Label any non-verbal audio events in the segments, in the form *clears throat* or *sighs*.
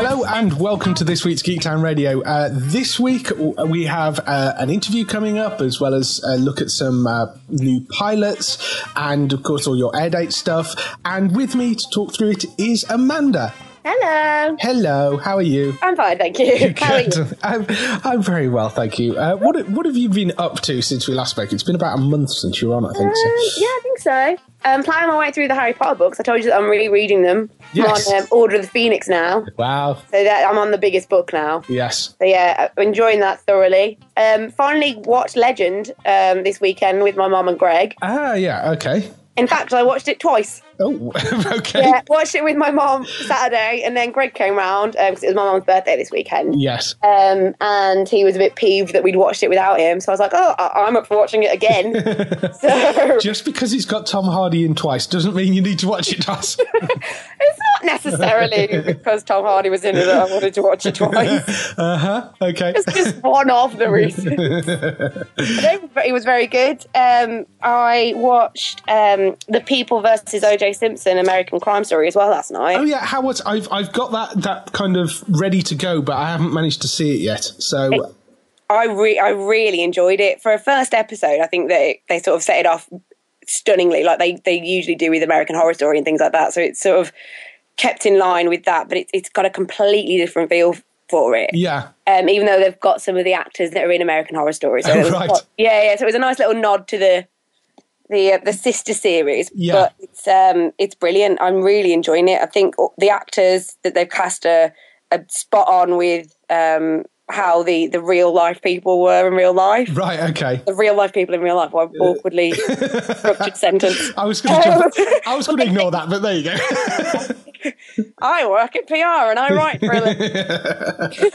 Hello and welcome to this week's Geek Town Radio. Uh, this week we have uh, an interview coming up, as well as a look at some uh, new pilots, and of course all your air date stuff. And with me to talk through it is Amanda. Hello. Hello, how are you? I'm fine, thank you. How are you? *laughs* I'm, I'm very well, thank you. Uh, what what have you been up to since we last spoke? It's been about a month since you were on, I think. So. yeah, I think so. I'm plowing my way through the Harry Potter books. I told you that I'm really reading them. Yes. I'm on um, Order of the Phoenix now. Wow. So that I'm on the biggest book now. Yes. So yeah, I'm enjoying that thoroughly. Um, finally watched Legend um, this weekend with my mum and Greg. Ah, yeah. Okay. In fact, I watched it twice. Oh, *laughs* okay. Yeah, watched it with my mom Saturday, and then Greg came round because it was my mom's birthday this weekend. Yes. Um, and he was a bit peeved that we'd watched it without him. So I was like, oh, I- I'm up for watching it again. *laughs* so *laughs* Just because it's got Tom Hardy in twice doesn't mean you need to watch it twice. it's not necessarily because Tom Hardy was in it that I wanted to watch it twice. uh huh. Okay. It's just one of the reasons. But it was very good. Um, I watched um, The People versus O.J. Simpson American Crime Story as well last night. Oh yeah, how was I've I've got that that kind of ready to go, but I haven't managed to see it yet. So I re- I really enjoyed it for a first episode. I think that it, they sort of set it off stunningly, like they they usually do with American Horror Story and things like that. So it's sort of kept in line with that, but it, it's got a completely different feel for it. yeah, Um, even though they've got some of the actors that are in American Horror Story. So it was Right. quite- yeah, yeah. So it was a nice little nod to the the uh, the sister series. Yeah. But it's um it's brilliant. I'm really enjoying it. I think the actors that they've cast are, are spot on with um how the the real life people were in real life. right, okay. The real life people in real life. What awkwardly *laughs* structured sentence. I was going *laughs* to I was going to ignore that, but there you go. *laughs* *laughs* I work at PR and I write for a living.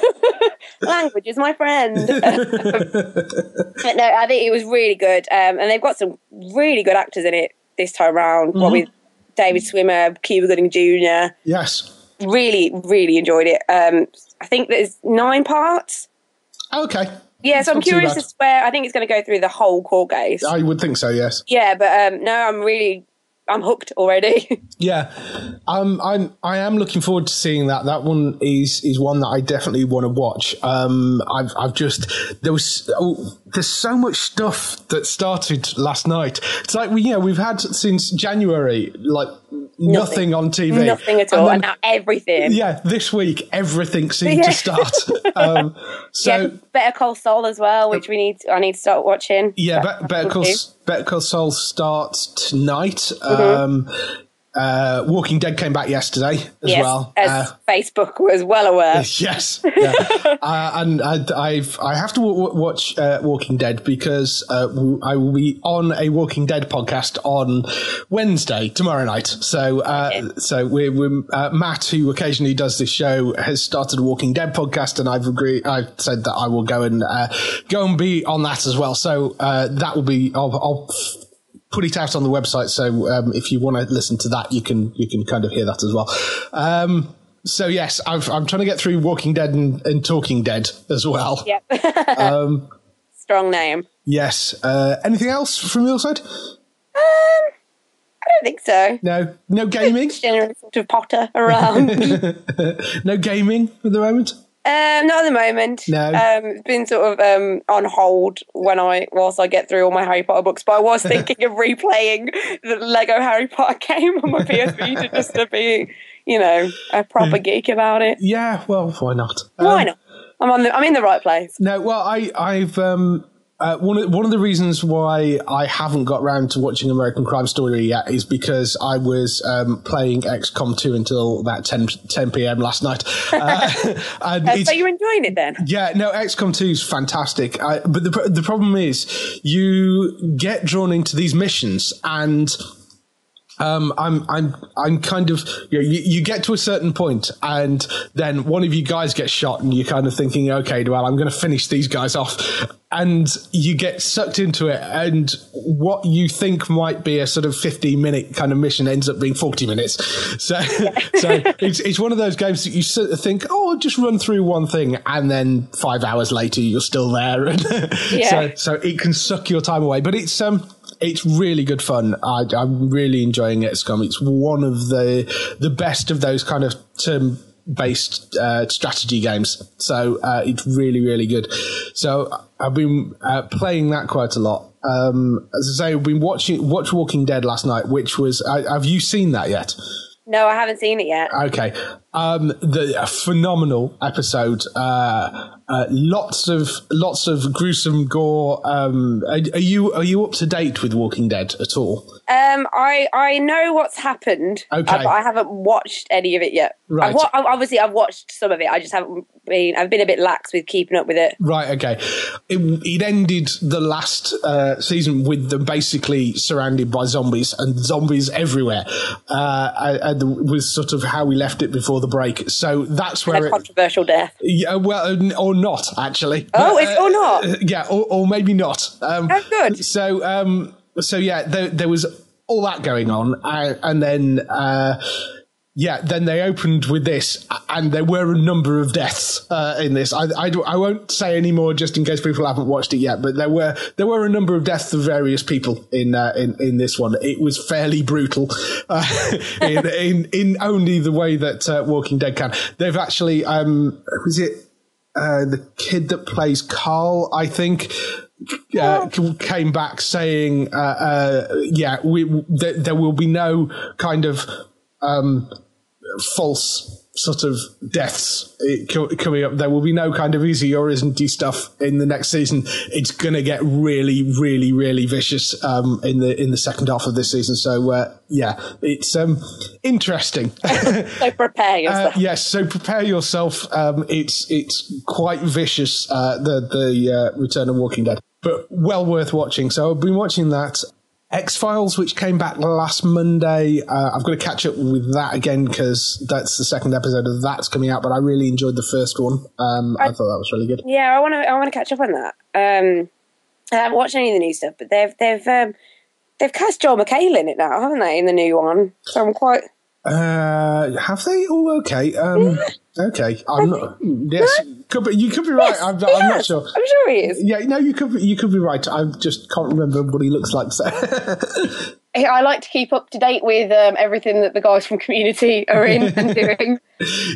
*laughs* Language is my friend. *laughs* but no, I think it was really good. Um, and they've got some really good actors in it this time around. What with David Schwimmer, Cuba Gooding Jr. yes. Really, really enjoyed it. Um, I think there's nine parts. Okay. Yeah, so I'm Not curious as to where I think it's going to go through the whole court case. I would think so. Yes. yeah, but um, no, I'm really, I'm hooked already. *laughs* Yeah. Um, I'm I am looking forward to seeing that. That one is is one that I definitely want to watch. Um, I've I've just there was oh, there's so much stuff that started last night. It's like we know we've had since January like nothing, on TV, Nothing at And all, then- and now everything. yeah, this week everything seemed Yeah. to start. *laughs* um, so yeah, Better Call Saul as well, which we need. I need to start watching. Yeah, Better Call. Better Call Saul starts tonight. Mm-hmm. Um, uh, Walking Dead came back yesterday as yes, well. as Uh, Facebook was well aware. *laughs* yes, yeah. *laughs* uh, and I, I've I have to w- w- watch uh, Walking Dead because uh, w- I will be on a Walking Dead podcast on Wednesday tomorrow night. So uh, so we're, we're uh, Matt, who occasionally does this show, has started a Walking Dead podcast, and I've agreed. I've said that I will go and uh, go and be on that as well. So uh, that will be. I'll, I'll put it out on the website. So um, if you want to listen to that, you can you can kind of hear that as well. Um, so yes, I've, I'm trying to get through Walking Dead and, and Talking Dead as well. Yep. *laughs* Um, Strong name. yes. Uh, anything else from your side? I don't think so. No. No gaming. Generally sort of Potter around. *laughs* no gaming at the moment. Um, not at the moment. No. Um, it's been sort of um, on hold when I whilst I get through all my Harry Potter books. But I was *laughs* thinking of replaying the Lego Harry Potter game on my *laughs* PS Vita just to be, you know, a proper geek about it. Yeah, well, why not? Why Um, not? I'm on the, I'm in the right place. No, well, I, I've um, uh, one of one of the reasons why I haven't got round to watching American Crime Story yet is because I was um, playing XCOM 2 until about 10, 10 p.m. last night. Uh, *laughs* and it's- so you're enjoying it then? yeah, no, XCOM 2 is fantastic. I, but the, the problem is you get drawn into these missions and um, I'm, I'm, I'm kind of, you, know, you, you get to a certain point and then one of you guys gets shot and you're kind of thinking, okay, well, I'm going to finish these guys off. And you get sucked into it and what you think might be a sort of 15 minute kind of mission ends up being 40 minutes. So, *laughs* so it's, it's one of those games that you sort of think, oh, I'll just run through one thing. And then five hours later, you're still there. *laughs* And Yeah. so, so it can suck your time away, but it's, um, it's really good fun. I, I'm really enjoying XCOM. It's one of the the best of those kind of turn based uh, strategy games. So uh, it's really really good. So I've been uh, playing that quite a lot. Um, as I say, I've been watching watch Walking Dead last night, which was. Uh, have you seen that yet? No, I haven't seen it yet. Okay, um, the a phenomenal episode. Uh, uh, lots of lots of gruesome gore. Um, are, are you are you up to date with Walking Dead at all? Um, I I know what's happened, uh, Okay. I haven't watched any of it yet. Right. Wa- obviously, I've watched some of it. I just haven't been. I've been a bit lax with keeping up with it. Right. Okay. It, it ended the last uh, season with them basically surrounded by zombies and zombies everywhere. Uh, and was sort of how we left it before the break. So that's where A it. controversial death. Yeah, well, uh, or not actually. Oh, But, it's- or not? uh, Yeah, or, or maybe not. Um, Oh, good. So, um, so yeah, there, there was all that going on, uh, and then uh, yeah, then they opened with this, and there were a number of deaths uh, in this. I, I, I won't say any more just in case people haven't watched it yet, but there were there were a number of deaths of various people in uh, in in this one. It was fairly brutal uh, *laughs* in, in in only the way that uh, Walking Dead can. They've actually um, was it uh, the kid that plays Carl, I think, uh, came back saying, uh, uh, "Yeah, we, th- there will be no kind of um, false." Sort of deaths uh, coming up. There will be no kind of easy or isn't stuff in the next season. It's going to get really, really, really vicious um, in the in the second half of this season. So uh, yeah, it's um, interesting. *laughs* So prepare Uh, yourself. yes, so prepare yourself. Um, it's it's quite vicious. Uh, the the uh, Return of Walking Dead, but well worth watching. So I've been watching that. X Files, which came back last Monday. Uh, I've got to catch up with that again because that's the second episode of that's coming out. But I really enjoyed the first one. Um, I, thought that was really good. Yeah, I want to. I want to catch up on that. Um, I haven't watched any of the new stuff, but they've they've um, they've cast Joel McHale in it now, haven't they? In the new one, so I'm quite. Uh, have they all okay? Um, okay, I'm not. Yes, could be, you could be right. Yes, I'm, I'm not sure. I'm sure he is. Yeah, no, you could be, you could be right. I just can't remember what he looks like. So. *laughs* I like to keep up to date with um, everything that the guys from Community are in and *laughs* doing.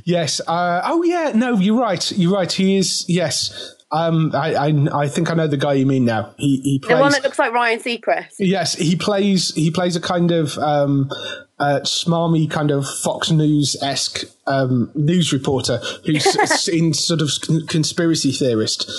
yes. Uh, oh, yeah. No, you're right. You're right. He is. Yes. Um, I, I, I think I know the guy you mean now. He, he The one that looks like Ryan Seacrest. Yes, he plays. He plays a kind of um, uh, smarmy, kind of Fox News esque um, news reporter who's *laughs* in sort of conspiracy theorist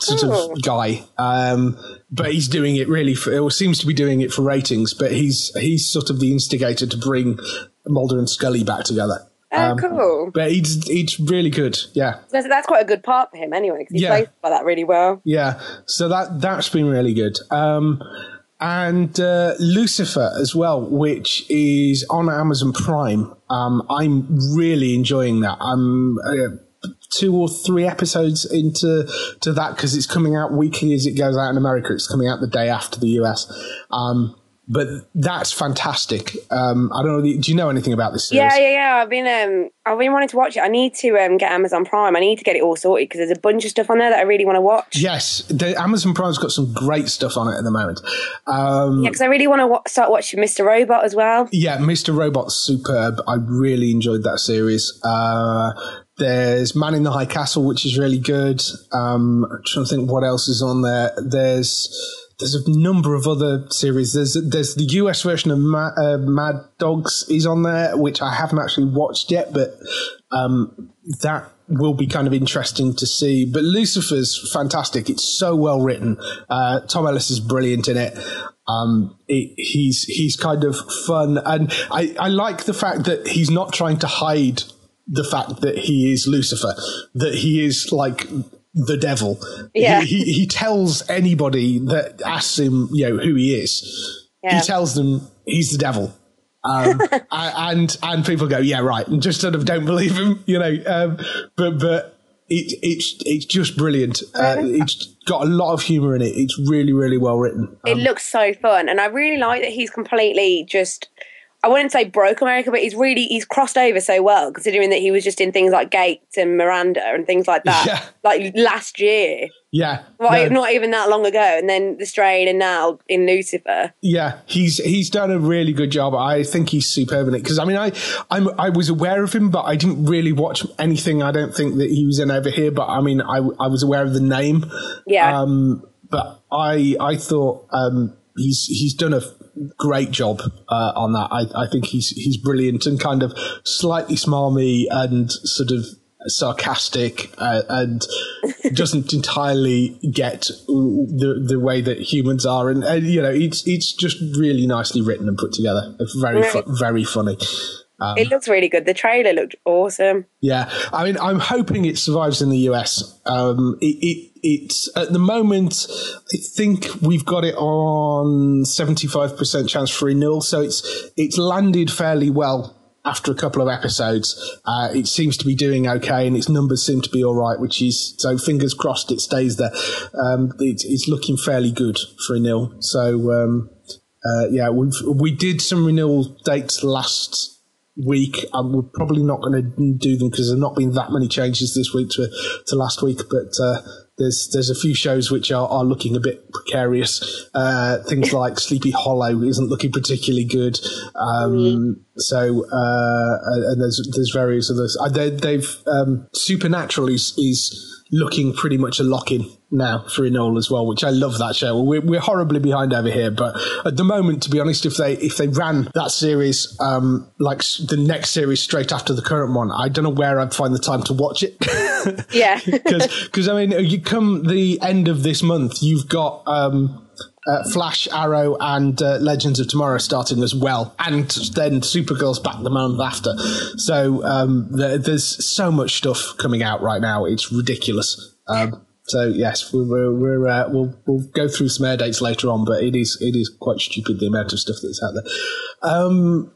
sort cool. of guy. Um, but he's doing it really for, or seems to be doing it for ratings. But he's he's sort of the instigator to bring Mulder and Scully back together. Oh, cool. But he's it's really good. Yeah. That's, that's quite a good part for him, anyway, because he Yeah. plays by that really well. Yeah, so that that's been really good. Um, and uh, Lucifer as well, which is on Amazon Prime. Um, I'm really enjoying that. I'm uh, two or three episodes into to that because it's coming out weekly as it goes out in America. It's coming out the day after the US. Um, but that's fantastic. Um, I don't know. Do you know anything about this series? Yeah, yeah, yeah. I've been um, I've been wanting to watch it. I need to um, get Amazon Prime. I need to get it all sorted because there's a bunch of stuff on there that I really want to watch. Yes, the Amazon Prime's got some great stuff on it at the moment. Um, Yeah, because I really want to wa- start watching Mr. Robot as well. Yeah, Mr. Robot's superb. I really enjoyed that series. Uh, there's Man in the High Castle, which is really good. Um, I'm trying to think what else is on there. There's there's a number of other series. There's there's the US version of Ma- uh, Mad Dogs is on there, which I haven't actually watched yet, but um, that will be kind of interesting to see. But Lucifer's fantastic. It's so well written. Uh, Tom Ellis is brilliant in it. Um, it, he's he's kind of fun, and I, I like the fact that he's not trying to hide the fact that he is Lucifer, that he is like the devil. Yeah. He, he, he tells anybody that asks him, you know, who he is. Yeah. He tells them he's the devil. Um, *laughs* and and people go, yeah, right, and just sort of don't believe him, you know. Um, but but it, it's it's just brilliant. Uh, it's got a lot of humor in it. It's really really well written. it looks so fun, and I really like that he's completely just. I wouldn't say broke America, but he's really he's crossed over so well, considering that he was just in things like Gates and Miranda and things like that, Yeah. like last year, Yeah, right? no. Not even that long ago, and then The Strain, and now in Lucifer. Yeah, he's he's done a really good job. I think he's superb in it because I mean I I'm I was aware of him, but I didn't really watch anything. I don't think that he was in over here, but I mean I I was aware of the name. Yeah. Um, but I I thought um he's he's done a great job uh, on that. I I think he's he's brilliant and kind of slightly smarmy and sort of sarcastic uh, and *laughs* doesn't entirely get the the way that humans are. And, and you know it's it's just really nicely written and put together. It's very fu- very funny Um, it looks really good. The trailer looked awesome. yeah i mean i'm hoping it survives in the us um it, it it's at the moment i think we've got it on 75% chance for renewal so it's it's landed fairly well after a couple of episodes, uh, it seems to be doing okay, and its numbers seem to be all right. Which is so fingers crossed it stays there. Um, it, it's looking fairly good for renewal. So um, uh, yeah, we we did some renewal dates last week. and we're probably not going to do them because there's not been that many changes this week to to last week, but. Uh, there's there's a few shows which are, are looking a bit precarious. Uh, things *laughs* like Sleepy Hollow isn't looking particularly good. Um, So uh, and there's there's various others. Uh, they, they've um, Supernatural is is looking pretty much a lock in now for Renewal as well, which I love that show. We're, we're horribly behind over here, but at the moment, to be honest, if they if they ran that series um, like the next series straight after the current one, I don't know where I'd find the time to watch it. Yeah. *laughs* because I mean, you come the end of this month, you've got um, uh, Flash, Arrow, and uh, Legends of Tomorrow starting as well, and then Supergirl's back the month after. So um, there, there's so much stuff coming out right now; it's ridiculous. Um, so yes, we're, we're, we're uh, we'll we'll go through some air dates later on, but it is it is quite stupid the amount of stuff that's out there. Um,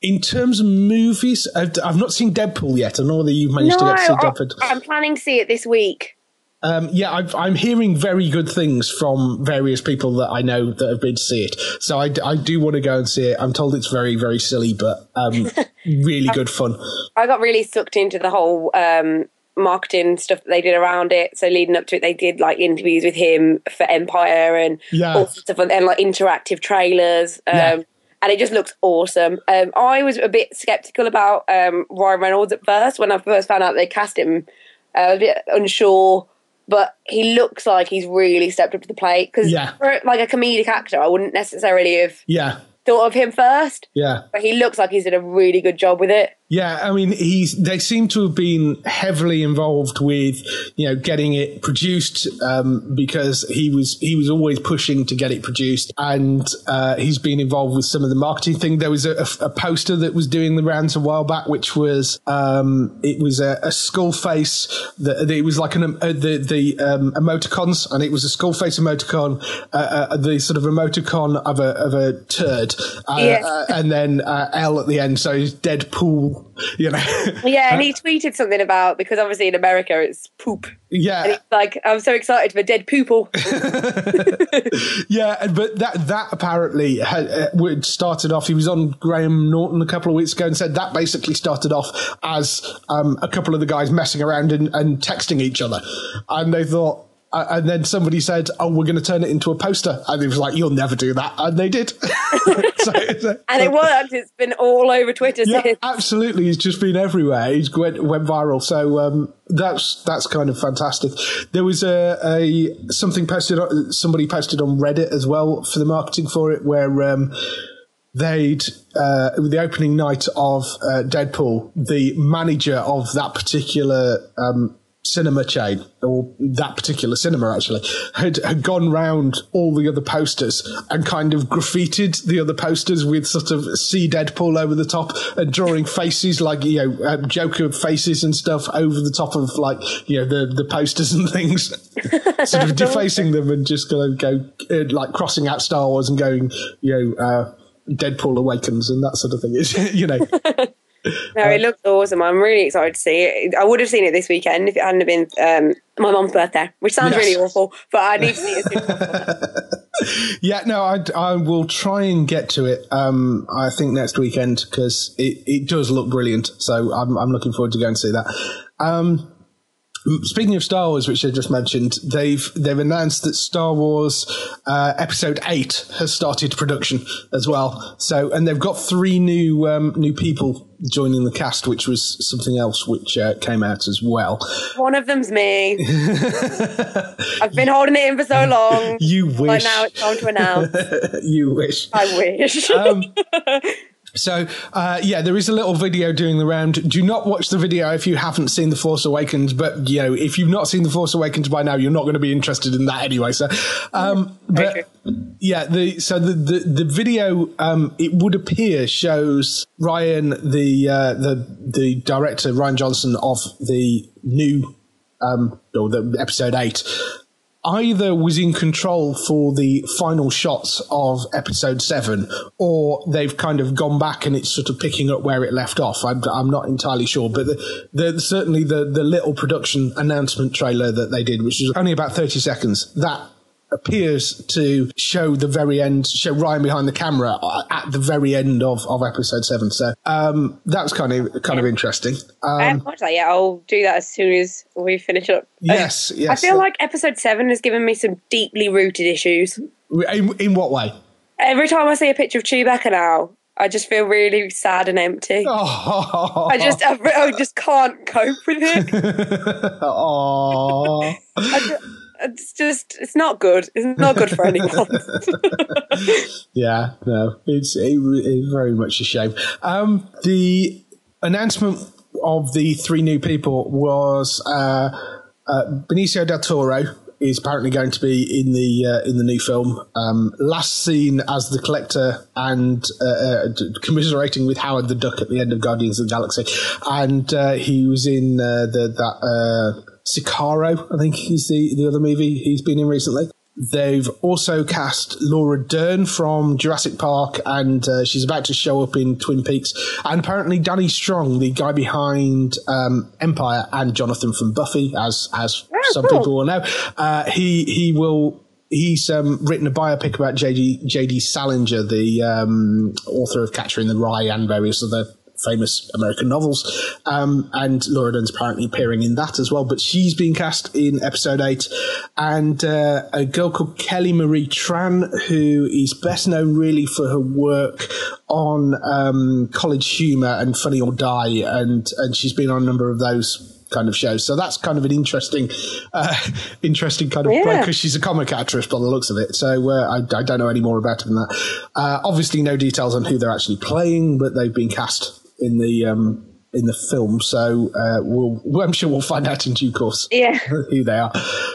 in terms of movies, I've, I've not seen Deadpool yet. I know that you've managed no, to get to see Deadpool. I'm planning to see it this week. Um, yeah, I've, I'm hearing very good things from various people that I know that have been to see it. So I, d- I do want to go and see it. I'm told it's very, very silly, but um, *laughs* really good fun. I got really sucked into the whole um, marketing stuff that they did around it. So leading up to it, they did like interviews with him for Empire and Yeah. all sorts of and like interactive trailers. Um, Yeah. And it just looks awesome. Um, I was a bit skeptical about um, Ryan Reynolds at first when I first found out they cast him. Uh, I was a bit unsure, but he looks like he's really stepped up to the plate. Because Yeah. for like a comedic actor, I wouldn't necessarily have Yeah, thought of him first. yeah. But he looks like he's did a really good job with it. Yeah, I mean, he's. They seem to have been heavily involved with, you know, getting it produced um, because he was he was always pushing to get it produced, and uh, he's been involved with some of the marketing thing. There was a, a- a poster that was doing the rounds a while back, which was um, it was a, a skull face. That it was like an uh, the the um, emoticons, and it was a skull face emoticon, uh, uh, the sort of emoticon of a of a turd, uh, Yeah. uh, and then uh, L at the end, so it's Deadpool, you know. Yeah, and he tweeted something about because obviously in America it's poop. And yeah, he's like, I'm so excited for dead poople. *laughs* yeah, but that that apparently had, uh, started off. He was on Graham Norton a couple of weeks ago and said that basically started off as um, a couple of the guys messing around and, and texting each other, and they thought. Uh, and then somebody said, "Oh, we're going to turn it into a poster," and it was like, "You'll never do that," and they did. *laughs* so, so, *laughs* and it worked. It's been all over Twitter. Yeah, since. absolutely. It's just been everywhere. It went, went viral. So um, that's that's kind of fantastic. There was a, a something posted. Somebody posted on Reddit as well for the marketing for it, where. Um, they'd uh, the opening night of uh, Deadpool, the manager of that particular um, cinema chain, or that particular cinema actually, had, had gone round all the other posters and kind of graffitied the other posters with sort of see Deadpool over the top and drawing faces like, you know, uh, Joker faces and stuff over the top of like, you know, the, the posters and things, *laughs* sort of *laughs* defacing them and just going to go, uh, like crossing out Star Wars and going, you know, uh, Deadpool awakens and that sort of thing. It's, *laughs* you know. No, it looks awesome. I'm really excited to see it. I would have seen it this weekend if it hadn't been um, my mom's birthday, which sounds yes. really awful, but I need to see it. *laughs* *laughs* yeah, no, I, I will try and get to it. Um, I think next weekend because it, it does look brilliant. So I'm, I'm looking forward to going to see that. Um, Speaking of Star Wars, which I just mentioned, they've they've announced that Star Wars uh, Episode Eight has started production as well. So, and they've got three new um, new people joining the cast, which was something else which uh, came out as well. One of them's me. *laughs* I've been holding it in for so long. You wish. now it's time to announce. *laughs* you wish. I wish. Um, *laughs* so, uh, yeah, there is a little video doing the round. Do not watch the video if you haven't seen The Force Awakens, but, you know, if you've not seen The Force Awakens by now, you're not going to be interested in that anyway. So, um, but yeah, the, so the, the, the video, um, it would appear shows Rian, the, uh, the, the director, Rian Johnson of the new, um, or the episode eight, either was in control for the final shots of episode seven, or they've kind of gone back and it's sort of picking up where it left off. I'm, I'm not entirely sure, but the, the, certainly the, the little production announcement trailer that they did, which was only about 30 seconds, that appears to show the very end, show Rian behind the camera at the very end of, of episode seven. So um, that's kind of kind of interesting. Um, I haven't watched that yet. I'll do that as soon as we finish up. *laughs* Yes, yes. I feel like episode seven has given me some deeply rooted issues. In, in what way? Every time I see a picture of Chewbacca now, I just feel really sad and empty. Oh. *laughs* I just, I, I, just can't cope with it. *laughs* Oh. It's just it's not good. It's not good for anyone. *laughs* yeah, no, it's, it, it's very much a shame. Um, the announcement of the three new people was uh, uh, Benicio del Toro is apparently going to be in the uh, in the new film. Um, last seen as the collector and uh, uh, commiserating with Howard the Duck at the end of Guardians of the Galaxy, and uh, he was in the that Sicario, I think is the, the other movie he's been in recently. They've also cast Laura Dern from Jurassic Park, and uh, she's about to show up in Twin Peaks. And apparently, Danny Strong, the guy behind um, Empire and Jonathan from Buffy, as as oh, some cool. people will know, uh, he he will he's um, written a biopic about JD JD Salinger, the um, author of Catcher in the Rye and various other famous American novels. Um, and Laura Dern's apparently appearing in that as well, but she's being cast in episode eight. And uh, a girl called Kelly Marie Tran, who is best known really for her work on um, College Humor and Funny or Die, and and she's been on a number of those kind of shows. So that's kind of an interesting, uh, *laughs* interesting kind of yeah. because she's a comic actress by the looks of it. So uh, I, I, don't know any more about her than that. Uh, obviously, no details on who they're actually playing, but they've been cast in the um, in the film. So uh, we'll, *laughs* I'm sure we'll find out in due course. Yeah, *laughs* who they are.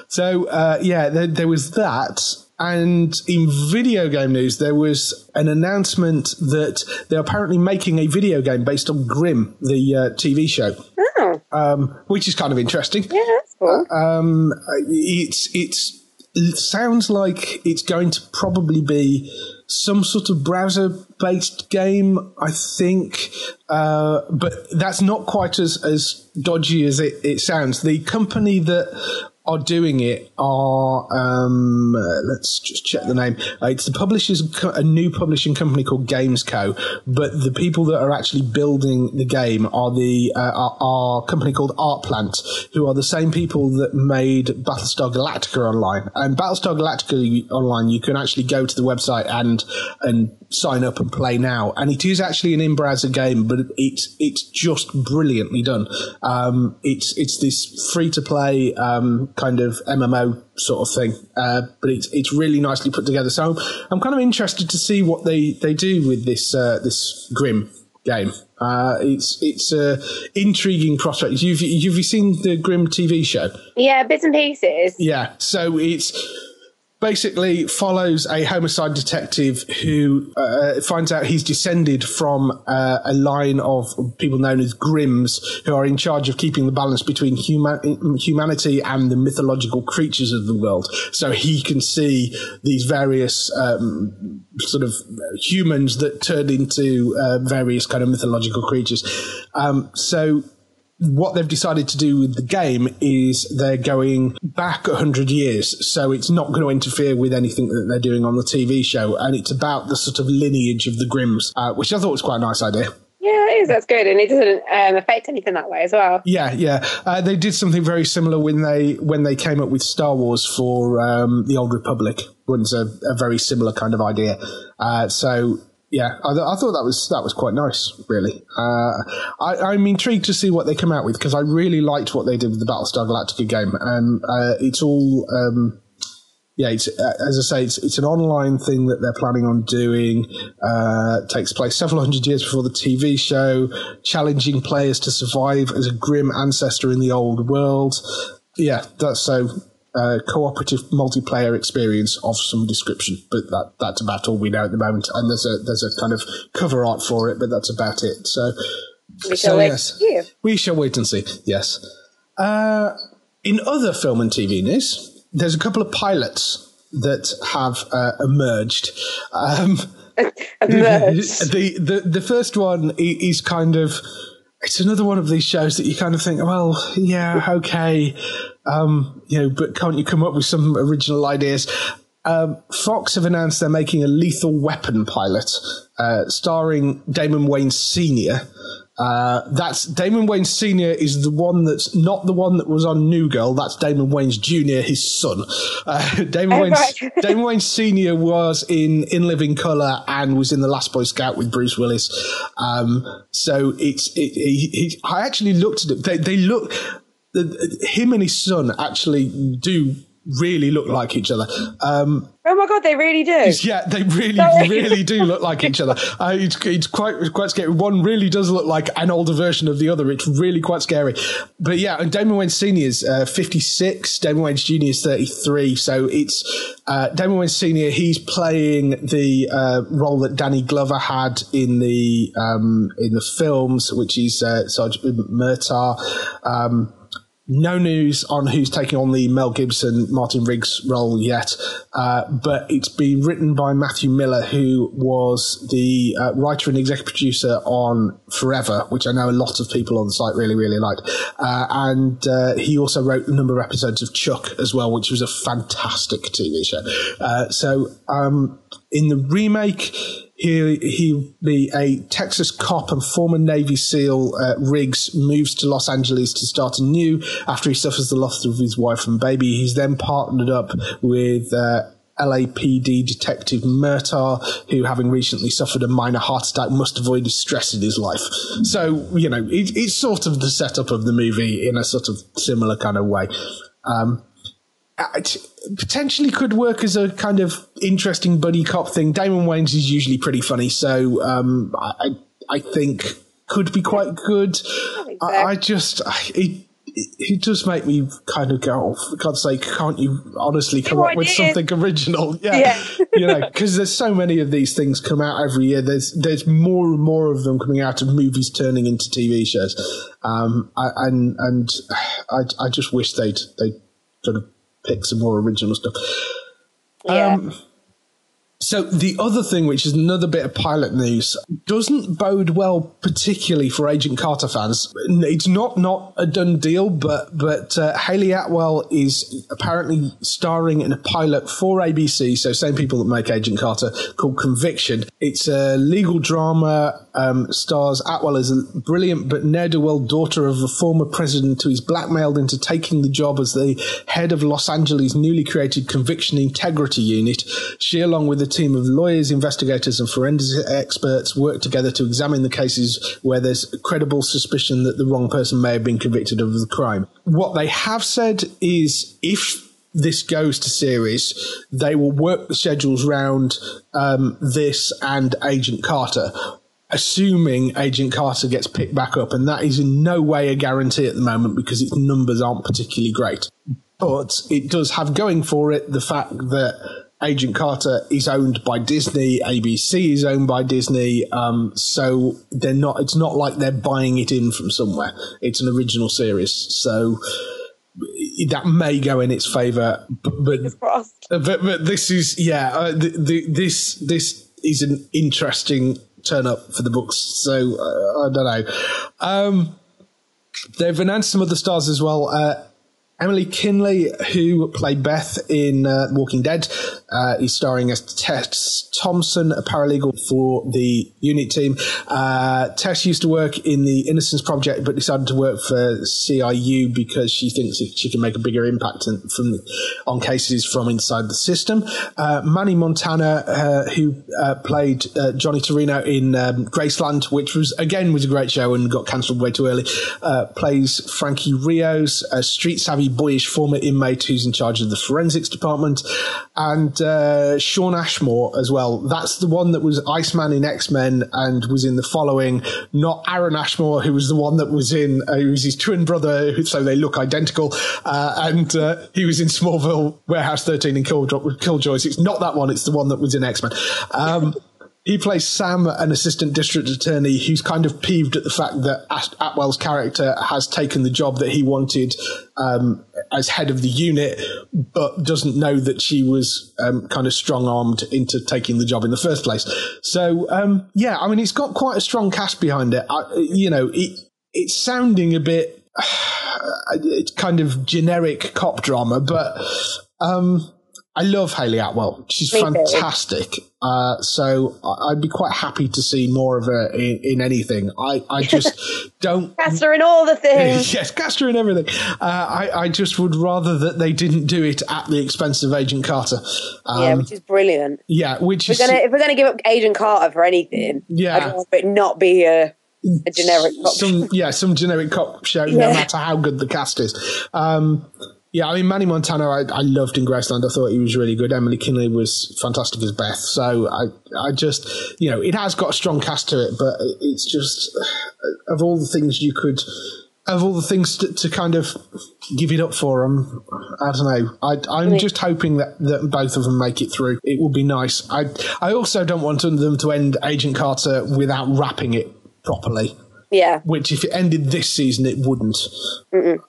So uh, yeah, there, there, was that. And in video game news, there was an announcement that they're apparently making a video game based on Grimm, the uh, TV show. Oh. Um, which is kind of interesting. Yeah, that's cool. Um, it's it's it sounds like it's going to probably be some sort of browser based game, I think. Uh, but that's not quite as, as dodgy as it, it sounds. The company that are doing it are um, uh, let's just check the name. Uh, it's the publishers, a new publishing company called Gamesco, but the people that are actually building the game are the uh, are, are a company called Artplant, who are the same people that made Battlestar Galactica Online. And Battlestar Galactica Online, you can actually go to the website and and sign up and play now. And it is actually an in-browser game, but it's it's just brilliantly done. Um, it's it's this free-to-play um, kind of MMO sort of thing, uh, but it's it's really nicely put together. So I'm kind of interested to see what they, they do with this uh, this Grimm game. Uh, it's it's a intriguing prospect. You've you've seen the Grimm TV show? Yeah, bits and pieces. Yeah, so it's basically follows a homicide detective who uh, finds out he's descended from uh, a line of people known as Grimms, who are in charge of keeping the balance between human- humanity and the mythological creatures of the world. So he can see these various um, sort of humans that turn into uh, various kind of mythological creatures. Um, so what they've decided to do with the game is they're going back 100 years. So it's not going to interfere with anything that they're doing on the TV show. And it's about the sort of lineage of the Grimms, uh, which I thought was quite a nice idea. Yeah, it is. That's good, and it doesn't um, affect anything that way as well. Yeah, yeah. Uh, they did something very similar when they when they came up with Star Wars for um, the Old Republic. Was a, a, very similar kind of idea. Uh, so yeah, I, I, thought that was that was quite nice. Really, uh, I, am intrigued to see what they come out with because I really liked what they did with the Battlestar Galactica game, and uh, it's all. Um, yeah, it's, uh, as I say, it's, it's an online thing that they're planning on doing. Uh, takes place several hundred years before the TV show, challenging players to survive as a Grimm ancestor in the old world. Yeah, that's so uh, cooperative multiplayer experience of some description, but that that's about all we know at the moment. And there's a there's a kind of cover art for it, but that's about it. So, we shall so, wait yes, we shall wait and see. Yes. Uh, in other film and TV news, there's a couple of pilots that have uh, emerged. Um, *laughs* emerged. *laughs* The, the the first one is kind of it's another one of these shows that you kind of think, well, yeah, okay, um, you know, but can't you come up with some original ideas? Um, Fox have announced they're making a Lethal Weapon pilot, uh, starring Damon Wayans Senior. Uh, that's Damon Wayans Senior is the one that's not the one that was on New Girl. That's Damon Wayans Junior, his son. Uh, *laughs* Damon oh, Wayans right. *laughs* Damon Wayans Senior was in In Living Color and was in The Last Boy Scout with Bruce Willis. Um, so it's it, it, I actually looked at it. They, they look him and his son actually do really look like each other. Um, oh my god, they really do. Yeah, they really, really do look *laughs* like each other. Uh, it's, it's quite quite scary. One really does look like an older version of the other. It's really quite scary. But yeah, and Damon Wayans Senior is uh, fifty six. Damon Wayans Junior is thirty three. So it's uh, Damon Wayans Senior. He's playing the uh, role that Danny Glover had in the um, in the films, which is uh, Sergeant Murtaugh. Um, no news on who's taking on the Mel Gibson, Martin Riggs role yet, uh, but it's been written by Matthew Miller, who was the uh, writer and executive producer on Forever, which I know a lot of people on the site really, really liked. Uh, and uh, he also wrote a number of episodes of Chuck as well, which was a fantastic TV show. Uh, so um, in the remake, he he be a Texas cop and former Navy SEAL. Uh, Riggs moves to Los Angeles to start anew after he suffers the loss of his wife and baby. He's then partnered up with. Uh, LAPD detective Murtaugh, who, having recently suffered a minor heart attack, must avoid stress in his life. So, you know, it, it's sort of the setup of the movie in a sort of similar kind of way. Um, potentially could work as a kind of interesting buddy cop thing. Damon Wayans is usually pretty funny, so um, I, I think could be quite good. I, so. I, I just it, it does make me kind of go, oh, for God's sake, can't you honestly come up with something original? *laughs* Yeah, yeah. you know, because there's so many of these things come out every year. There's there's more and more of them coming out of movies turning into TV shows, um, I, and and I I just wish they'd they sort of pick some more original stuff. Yeah. Um, So the other thing, which is another bit of pilot news, doesn't bode well particularly for Agent Carter fans. It's not not a done deal, but but uh, Hayley Atwell is apparently starring in a pilot for ABC, so same people that make Agent Carter, called Conviction. It's a legal drama. Um, stars Atwell as a brilliant but ne'er do well daughter of a former president who is blackmailed into taking the job as the head of Los Angeles' newly created Conviction Integrity Unit. She, along with a team of lawyers, investigators, and forensic experts, work together to examine the cases where there's credible suspicion that the wrong person may have been convicted of the crime. What they have said is if this goes to series, they will work the schedules round um, this and Agent Carter assuming Agent Carter gets picked back up, and that is in no way a guarantee at the moment because its numbers aren't particularly great. But it does have going for it the fact that Agent Carter is owned by Disney, ABC is owned by Disney, um, so they're not. It's not like they're buying it in from somewhere. It's an original series, so that may go in its favour. But but, but, but this is yeah, uh, the, the, this this is an interesting turn up for the books. So uh, I don't know. Um, they've announced some other stars as well. Uh, Emily Kinney, who played Beth in uh, Walking Dead, uh, is starring as Tess Thompson, a paralegal for the unit team. Uh, Tess used to work in the Innocence Project, but decided to work for CIU because she thinks she can make a bigger impact in, from on cases from inside the system. Uh, Manny Montana, uh, who uh, played Johnny Torino in um, Graceland, which was again was a great show and got cancelled way too early, plays Frankie Rios, a street savvy boyish former inmate who's in charge of the forensics department, and uh, Shawn Ashmore as well. That's the one that was Iceman in X Men and was in the following, not Aaron Ashmore, who was the one that was in, uh, who was his twin brother, so they look identical, uh, and uh, he was in Smallville, Warehouse 13, and Killjoys. It's not that one, it's the one that was in X Men. Um, he plays Sam, an assistant district attorney who's kind of peeved at the fact that Atwell's character has taken the job that he wanted um, as head of the unit, but doesn't know that she was um, kind of strong armed into taking the job in the first place. So, um, yeah, I mean, it's got quite a strong cast behind it. I, you know, it, it's sounding a bit, *sighs* it's kind of generic cop drama, but um, I love Hayley Atwell. She's fantastic. Uh, so I'd be quite happy to see more of her in, in anything. I, I just *laughs* don't cast her in all the things. *laughs* yes, cast her in everything. Uh, I, I just would rather that they didn't do it at the expense of Agent Carter. Um, yeah, which is brilliant. Yeah, which we're is gonna, if we're going to give up Agent Carter for anything, yeah, I'd rather it not be a a generic cop. Some yeah, some generic cop show, yeah. no matter how good the cast is. Um, yeah, I mean, Manny Montana, I, I loved in Graceland. I thought he was really good. Emily Kinney was fantastic as Beth. So I, I just, you know, it has got a strong cast to it, but it's just, of all the things you could, of all the things to, to kind of give it up for them, I don't know. I, am just hoping that, that both of them make it through. It would be nice. I, I also don't want them to end Agent Carter without wrapping it properly. Yeah. Which, if it ended this season, it wouldn't.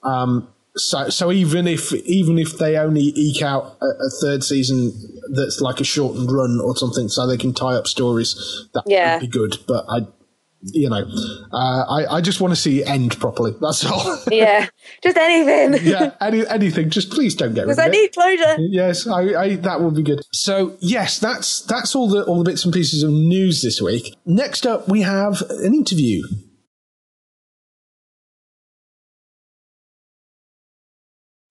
Um, so so even if even if they only eke out a, a, third season that's like a shortened run or something, so they can tie up stories, that yeah. would be good. But I, you know, uh, I I just want to see it end properly. That's all. *laughs* yeah, just anything. yeah, any, anything. Just please don't get rid of I need closure. Yes, I, I that would be good. So yes, that's that's all the all the bits and pieces of news this week. Next up, we have an interview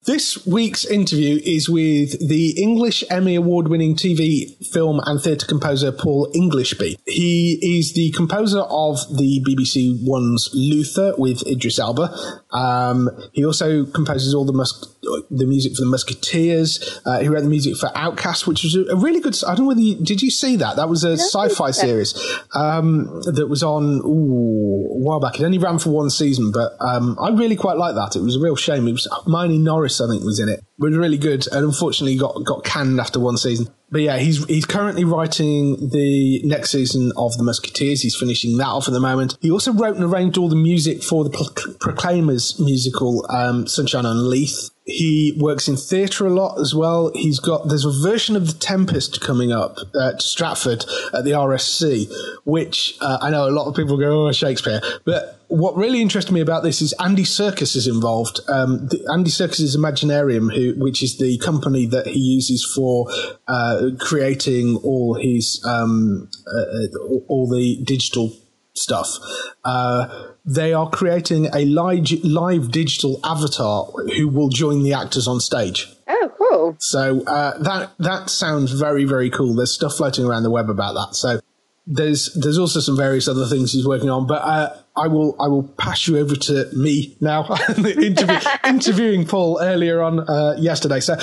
This week's interview is with the English Emmy Award winning TV, film, and theatre composer Paul Englishby. He is the composer of the BBC One's Luther with Idris Elba. Um, he also composes all the mus- the music for the Musketeers. Uh, he wrote the music for Outcast, which was a, really good. I don't know whether you, did you see that? That was a sci-fi series um, that was on ooh, a while back. It only ran for one season, but um, I really quite like that. It was a real shame. It was Hermione Norris, I think, was in it. It was really good, and unfortunately got got canned after one season. But yeah, he's he's currently writing the next season of The Musketeers. He's finishing that off at the moment. He also wrote and arranged all the music for the Pro- Proclaimers musical um, Sunshine on Leith. He works in theatre a lot as well. He's got there's a version of The Tempest coming up at Stratford at the RSC, which uh, I know a lot of people go, oh, Shakespeare. But what really interested me about this is Andy Serkis is involved. Um, the, Andy Serkis is Imaginarium, who, which is the company that he uses for uh, creating all his um, uh, all the digital stuff. Uh, they are creating a live, live digital avatar who will join the actors on stage. Oh, cool. So uh, that that sounds very very cool. There's stuff floating around the web about that. So there's there's also some various other things he's working on, but uh, I will I will pass you over to me now. *laughs* Interview, *laughs* interviewing Paul earlier on uh, yesterday. So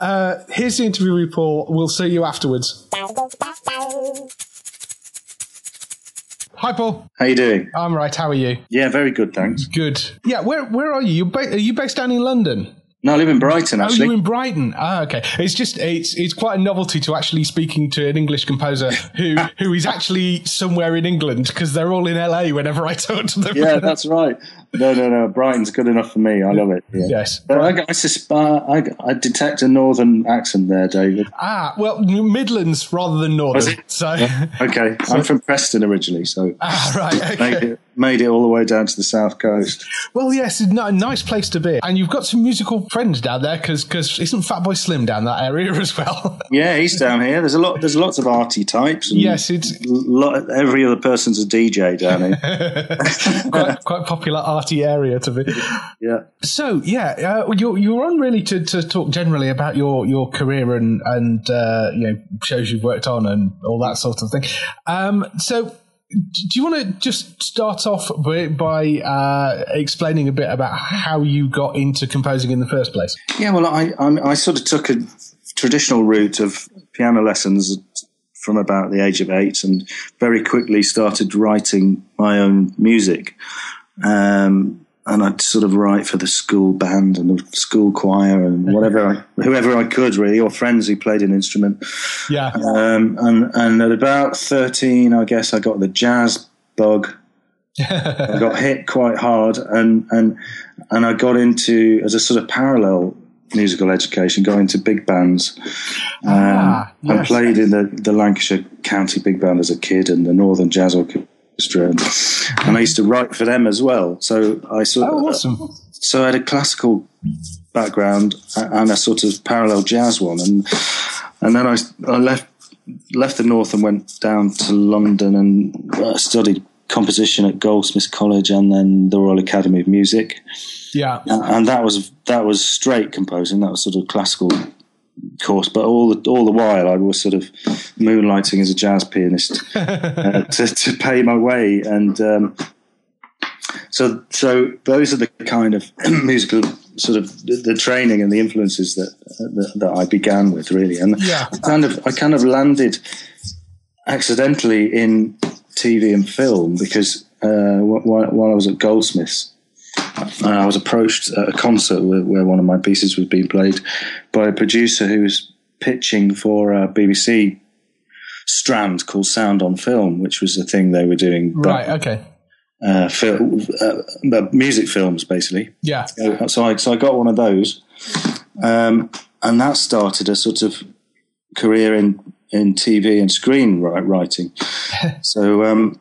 uh, here's the interview with Paul. We'll see you afterwards. Hi, Paul. How you doing? I'm right. How are you? Yeah, very good, thanks. Good. Yeah. Where where are you? You ba- are you based down in London? No, I live in Brighton Oh, actually. you're in Brighton. Ah, okay. It's just it's it's quite a novelty to actually speaking to an English composer who who is actually somewhere in England because they're all in LA. Whenever I talk to them. yeah, that's right. No, no, no. Brighton's good enough for me. I love it. Yeah. Yes. But I, I, susp- I, I detect a northern accent there, David. Ah, well, Midlands rather than Northern. So. Okay, *laughs* I'm from Preston originally, so Ah, right. made it, made it all the way down to the south coast. Well, yes, it's a nice place to be, and you've got some musical friends down there because because isn't Fatboy Slim down that area as well? *laughs* Yeah, he's down here. There's a lot. There's lots of arty types. And yes, it's lot, every other person's a DJ down here. *laughs* quite quite popular arty area to be. yeah. So yeah, uh, you're you're on really to, to talk generally about your, your career and and uh, you know shows you've worked on and all that sort of thing. Um, so. Do you want to just start off by, by uh, explaining a bit about how you got into composing in the first place? Yeah, well, I, I I sort of took a traditional route of piano lessons from about the age of eight, and very quickly started writing my own music. Um, and I'd sort of write for the school band and the school choir and whatever, I, whoever I could really, or friends who played an instrument. Yeah, Um, and and at about thirteen, I guess I got the jazz bug. *laughs* I got hit quite hard, and and and I got into as a sort of parallel musical education, got into big bands. Um, Ah, I yes. played in the, the Lancashire County Big Band as a kid, and the Northern Jazz Orchestra, and, and I used to write for them as well. So I sort oh, of, awesome. so I had a classical background and a sort of parallel jazz one, and and then I, I left left the north and went down to London and uh, studied composition at Goldsmiths College and then the Royal Academy of Music, Yeah, and, and that was that was straight composing. That was sort of classical course, but all the all the while I was sort of moonlighting as a jazz pianist *laughs* uh, to, to pay my way and. Um, so, so those are the kind of *clears throat* musical sort of the, the training and the influences that, that that I began with, really, and Yeah. I kind of I kind of landed accidentally in TV and film because uh, while, while I was at Goldsmiths, I was approached at a concert where, where one of my pieces was being played by a producer who was pitching for a BBC strand called Sound on Film, which was the thing they were doing. but, right. Okay. uh, fil- uh, uh, music films, basically. Yeah. So, so I so I got one of those, um, and that started a sort of career in in TV and screen writing. *laughs* so um,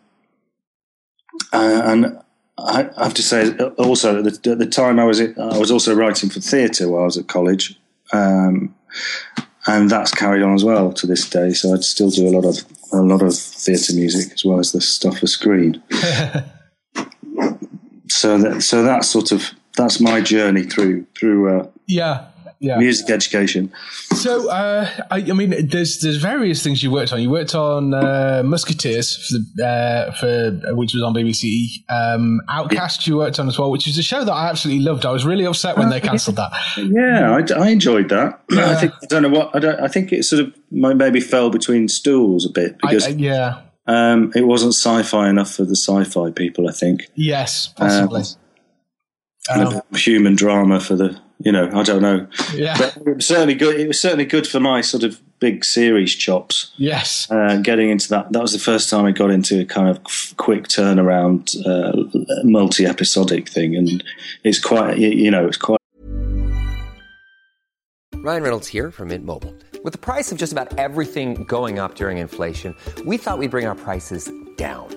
uh, and I have to say also at the, at the time I was at, I was also writing for theatre while I was at college. Um, and that's carried on as well to this day. So I'd still do a lot of a lot of theatre music as well as the stuff for screen *laughs* so that so that's sort of that's my journey through through uh, Yeah. Yeah. music education. So, uh, I, I mean, there's there's various things you worked on. You worked on uh, Musketeers for, the, uh, for which was on BBC. Um, Outcast you worked on as well, which is a show that I absolutely loved. I was really upset when they cancelled that. Yeah, I, I enjoyed that. I think I don't know what I don't. I think it sort of maybe fell between stools a bit because I- yeah. um, it wasn't sci-fi enough for the sci-fi people. I think Yes, possibly. and Um, a bit human drama for the you know I don't know. yeah. But it was certainly good. It was certainly good for my sort of big series chops. Yes. Uh, getting into that, that was the first time I got into a kind of quick turnaround, uh, multi episodic thing. And it's quite, you, you know, it's quite. Ryan Reynolds here from Mint Mobile. With the price of just about everything going up during inflation, we thought we'd bring our prices down.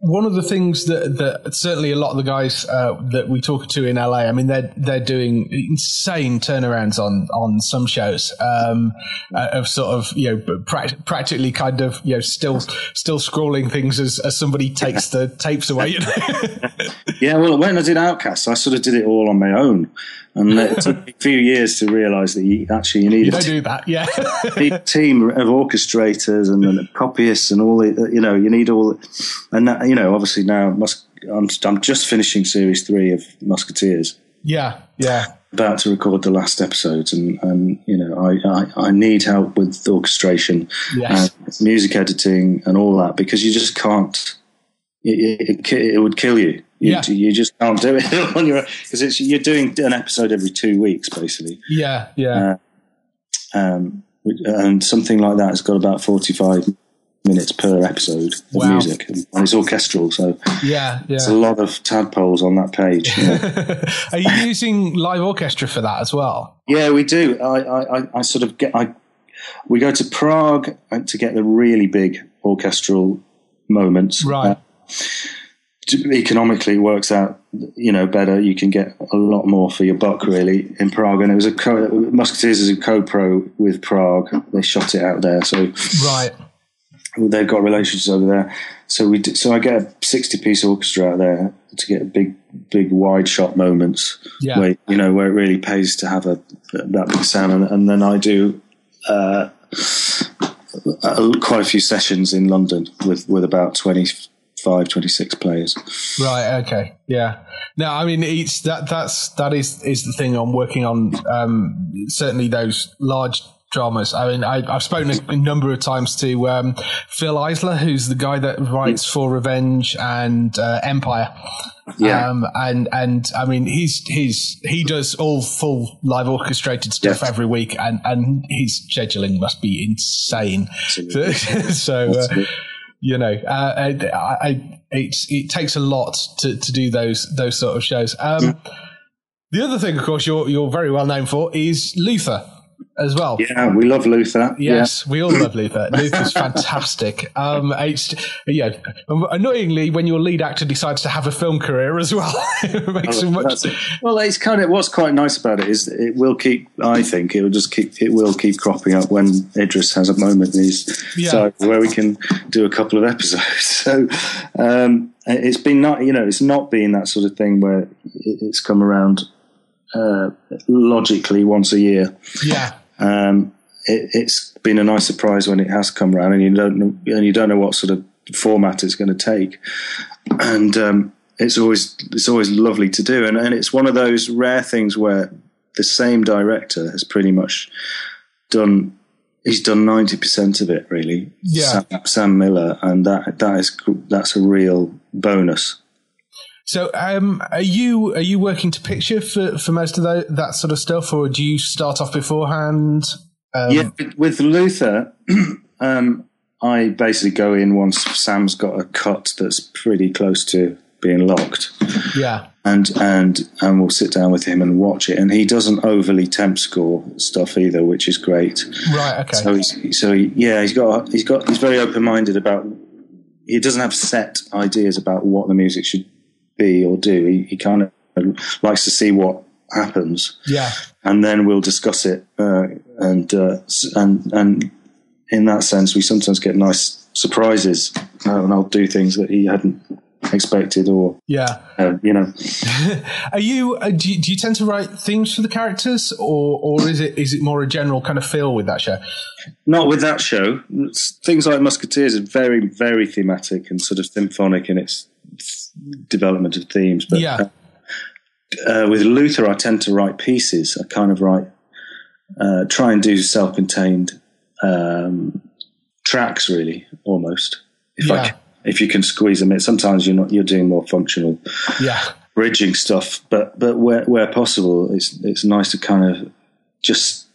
one of the things that, that certainly a lot of the guys uh, that we talk to in LA, I mean, they're they're doing insane turnarounds on on some shows um, uh, of sort of you know pra- practically kind of you know still still scrolling things as, as somebody takes the tapes away. *laughs* Yeah, well, when I did Outcast, I sort of did it all on my own. And it took me a few years to realise that you actually you need you don't do that, yeah. *laughs* a team of orchestrators and, and copyists and all the you know you need all and that, you know obviously now Mus- I'm I'm just finishing series three of Musketeers yeah, yeah, about to record the last episodes and and you know I I, I need help with orchestration Yes. and music editing and all that because you just can't it, it, it, would kill you. You, Yeah. you just can't do it *laughs* on your own because it's you're doing an episode every two weeks basically yeah, yeah. um, and something like that has got about 45 minutes per episode of Wow. music and it's orchestral so yeah, it's a lot of tadpoles on that page you know. *laughs* Are you using live orchestra for that as well? yeah we do I, I, I- sort of get I we go to Prague uh, to get the really big orchestral moments Right. Uh, economically works out you know better you can get a lot more for your buck really in Prague and it was a co- Musketeers is a co-pro with Prague they shot it out there so Right. they've got relationships over there. So we d so I get a sixty piece orchestra out there to get big big wide shot moments Yeah. where you know where it really pays to have a that big sound and, and then I do uh, a, quite a few sessions in London with with about 25 26 players. Right. Okay. Yeah. No, I mean, it's that. That's that is is the thing I'm working on. Um, certainly those large dramas. I mean, I, I've spoken a, *laughs* number of times to um, Fil Eisler, who's the guy that writes for Revenge and uh, Empire. Yeah. Um, and and I mean, he's he's he does all full live orchestrated stuff Yes. every week, and and his scheduling must be insane. Absolutely. *laughs* so. Uh. You know, uh, I, I, it takes a lot to, to do those those sort of shows. Um, the other thing, of course, you're you're very well known for is Luther as well. Yeah, we love Luther. Yes, we all love Luther. Luther's fantastic. Um, it's yeah, annoyingly when your lead actor decides to have a film career as well, *laughs* it makes Yeah. it much. It. Well, it's kind of what's quite nice about it is it will keep. I think it will just keep. It will keep cropping up when Idris has a moment. his Yeah. so where we can do a couple of episodes. *laughs* So um, it's been not. You know, it's not been that sort of thing where it's come around uh, logically once a year. Yeah, Um, it, it's been a nice surprise when it has come around, and you don't know, and you don't know what sort of format it's going to take, and um, it's always it's always lovely to do, and, and it's one of those rare things where the same director has pretty much done. He's done ninety percent of it, really. Yeah. Sam, Sam Miller, and that that is that's a real bonus. So, um, are you are you working to picture for, for most of that, that sort of stuff, or do you start off beforehand? Um, yeah, with- with Luther, *clears throat* um, I basically go in once Sam's got a cut that's pretty close to being locked, yeah, and and and we'll sit down with him and watch it. And he doesn't overly temp score stuff either, which is great. right, okay, So he's so he, yeah, he's got he's got he's very open minded about. He doesn't have set ideas about what the music should be or do. He, he kind of likes to see what happens yeah, and then we'll discuss it. Uh, and uh, and and in that sense, we sometimes get nice surprises, uh, and I'll do things that he hadn't expected or Yeah. uh, you know. *laughs* Are you? Uh, do, you do you tend to write themes for the characters, or or is it is it more a general kind of feel with that show? Not with that show. It's- things like Musketeers are very, very thematic and sort of symphonic in its development of themes. But Yeah. uh, with Luther, I tend to write pieces. I kind of write, uh, try and do self-contained um, tracks, really, almost. If I Yeah. c- if you can squeeze them in. Sometimes you're not. You're doing more functional Yeah. bridging stuff, but but where where possible, it's it's nice to kind of just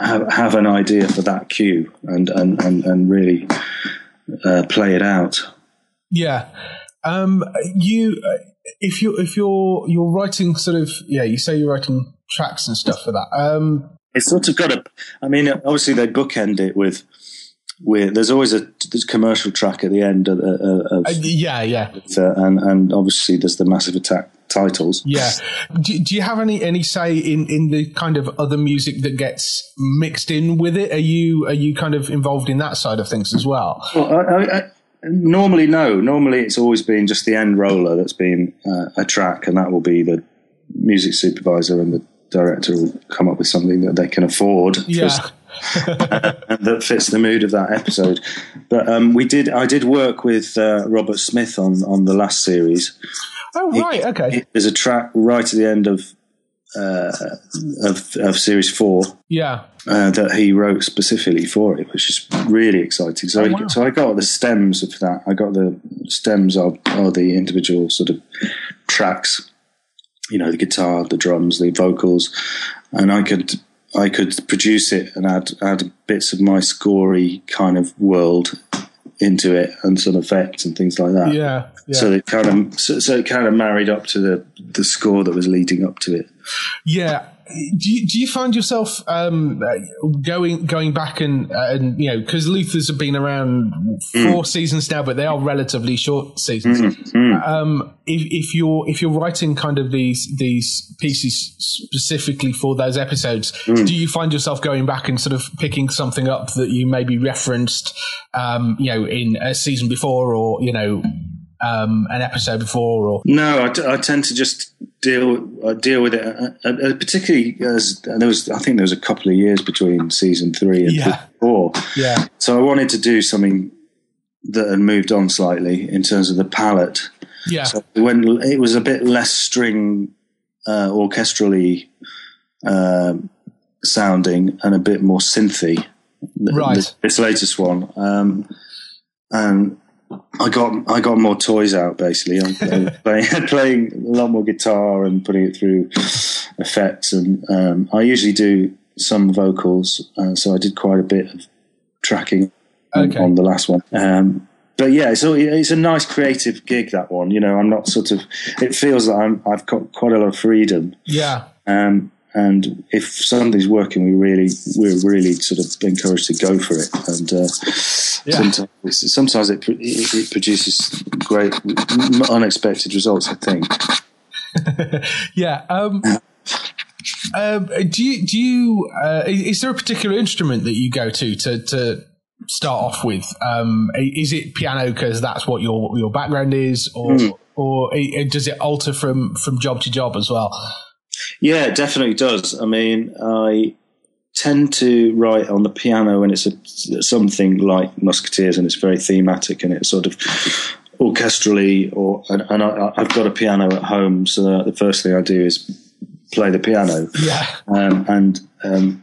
have have an idea for that cue and and and, and really uh, play it out. Yeah. Um, you, uh, if you if you're you're writing sort of yeah, you say you're writing tracks and stuff for that. Um, It's sort of got a. I mean, obviously they bookend it with. With, there's always a there's commercial track at the end of, of, of uh, yeah, yeah, uh, and and obviously there's the Massive Attack titles. yeah. Do, do you have any any say in in the kind of other music that gets mixed in with it? Are you are you kind of involved in that side of things as well? Well, I, I, I, normally, no. Normally, it's always been just the end roller that's been uh, a track, and that will be the music supervisor and the director will come up with something that they can afford Yeah. and *laughs* that fits the mood of that episode. But um, we did. I did work with uh, Robert Smith on on the last series. Oh right, okay. There's a track right at the end of. Uh, of, of series four Yeah, uh, that he wrote specifically for it, which is really exciting. So, Oh, I, wow. so I got the stems of that. I got the stems of, of the individual sort of tracks, you know, the guitar, the drums, the vocals, and I could I could produce it and add add bits of my scory kind of world into it and some effects and things like that. yeah, yeah. So it kind of so, so it kind of married up to the the score that was leading up to it. Yeah. Do you, do you find yourself um, going going back and and you know because Luther's have been around four seasons now, but they are relatively short seasons. Um, if, if you're if you're writing kind of these these pieces specifically for those episodes, do you find yourself going back and sort of picking something up that you maybe referenced, um, you know, in a season before or you know um, an episode before or No, I, t- I tend to just deal uh, deal with it, uh, uh, uh, particularly as there was. I think there was a couple of years between season three and Yeah. four. yeah So I wanted to do something that had moved on slightly in terms of the palette. yeah So when it was a bit less string uh, orchestrally um, sounding and a bit more synthy. Right. th- This latest one, um, and I got I got more toys out basically. I'm *laughs* playing, playing a lot more guitar and putting it through effects, and um, I usually do some vocals, uh, so I did quite a bit of tracking on- Okay. on the last one. Um, but yeah, it's a, it's a nice creative gig that one. You know, I'm not sort of. It feels that I'm I've got quite a lot of freedom. yeah Um, and if something's working, we really we're really sort of encouraged to go for it. And uh, sometimes sometimes it, it it produces great unexpected results. I think. *laughs* Yeah. Um, um, do you do you uh, is there a particular instrument that you go to to to start off with? Um, is it piano because that's what your your background is, or or i- does it alter from from job to job as well? Yeah, it definitely does. I mean, I tend to write on the piano when it's a, something like Musketeers and it's very thematic and it's sort of orchestrally or and, and I, I've got a piano at home, so the first thing I do is play the piano, Yeah. um, and um,